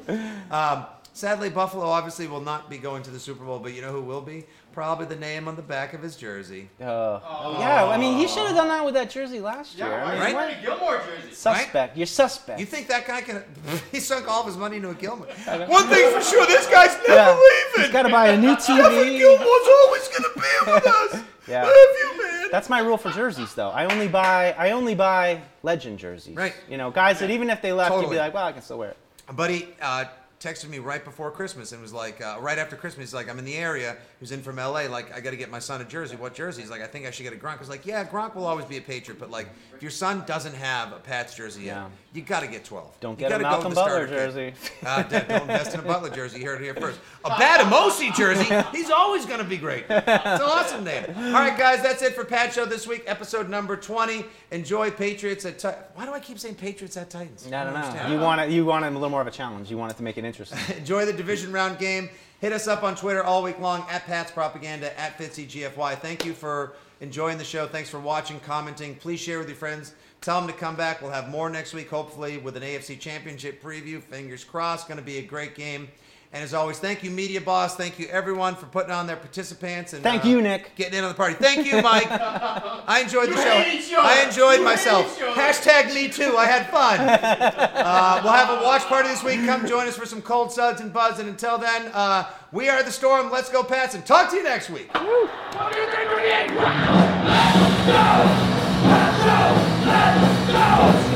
[SPEAKER 1] Um, sadly, Buffalo obviously will not be going to the Super Bowl, but you know who will be? Probably the name on the back of his jersey.
[SPEAKER 2] Uh, yeah, I mean, he should have done that with that jersey last year. I mean,
[SPEAKER 1] right?
[SPEAKER 2] what-
[SPEAKER 5] Freddie Gilmore jersey.
[SPEAKER 2] Suspect. You're suspect.
[SPEAKER 1] You think that guy can? (laughs) He sunk all of his money into a Gilmore. (laughs) One thing's for sure, this guy's never
[SPEAKER 2] yeah. He's
[SPEAKER 1] leaving.
[SPEAKER 2] got to buy a new (laughs)
[SPEAKER 1] Jeffrey
[SPEAKER 2] TV.
[SPEAKER 1] Gilmore's always gonna be with us.
[SPEAKER 2] Yeah.
[SPEAKER 1] Love you, man.
[SPEAKER 2] That's my rule for jerseys, though. I only buy I only buy legend jerseys.
[SPEAKER 1] Right.
[SPEAKER 2] You know, guys that even if they left, you'd be like, well, I can still wear it.
[SPEAKER 1] Buddy uh, texted me right before Christmas and was like, uh, right after Christmas, he's like, I'm in the area. He was in from LA. Like, I got to get my son a jersey. What jersey? He's like, I think I should get a Gronk. I was like, yeah, Gronk will always be a Patriot, but like, if your son doesn't have a Pats jersey yet,
[SPEAKER 2] Yeah.
[SPEAKER 1] you got to get 12.
[SPEAKER 2] Don't
[SPEAKER 1] You
[SPEAKER 2] get a
[SPEAKER 1] go
[SPEAKER 2] Malcolm Butler jersey.
[SPEAKER 1] Uh, (laughs) don't invest in a Butler jersey. You heard it here first. A bad Emosi jersey. He's always going to be great. It's an awesome name. All right, guys, that's it for Pat Show this week, episode number 20. Enjoy Patriots at. Ti- Why do I keep saying Patriots at Titans?
[SPEAKER 2] I don't know.
[SPEAKER 1] understand.
[SPEAKER 2] You want it. You want it a little more of a challenge. You want it to make it interesting. (laughs)
[SPEAKER 1] Enjoy the division round game. Hit us up on Twitter all week long at Pat's Propaganda at FitzyGFY. Thank you for enjoying the show. Thanks for watching, commenting. Please share with your friends. Tell them to come back. We'll have more next week, hopefully, with an AFC Championship preview. Fingers crossed. Going to be a great game. And as always, thank you, Media Boss. Thank you, everyone, for putting on their participants. And,
[SPEAKER 2] Thank
[SPEAKER 1] uh,
[SPEAKER 2] you, Nick.
[SPEAKER 1] Getting in on the party. Thank you, Mike. (laughs) I enjoyed the
[SPEAKER 5] You
[SPEAKER 1] show.
[SPEAKER 5] hate each other.
[SPEAKER 1] I enjoyed
[SPEAKER 5] You
[SPEAKER 1] myself. Hashtag me too. I had fun. (laughs) Uh, we'll have a watch party this week. Come join us for some cold suds and buzz. And until then, uh, we are the Storm. Let's go, Pats, and talk to you next week.
[SPEAKER 3] What do you think we need? Let's go! Let's go! Let's go!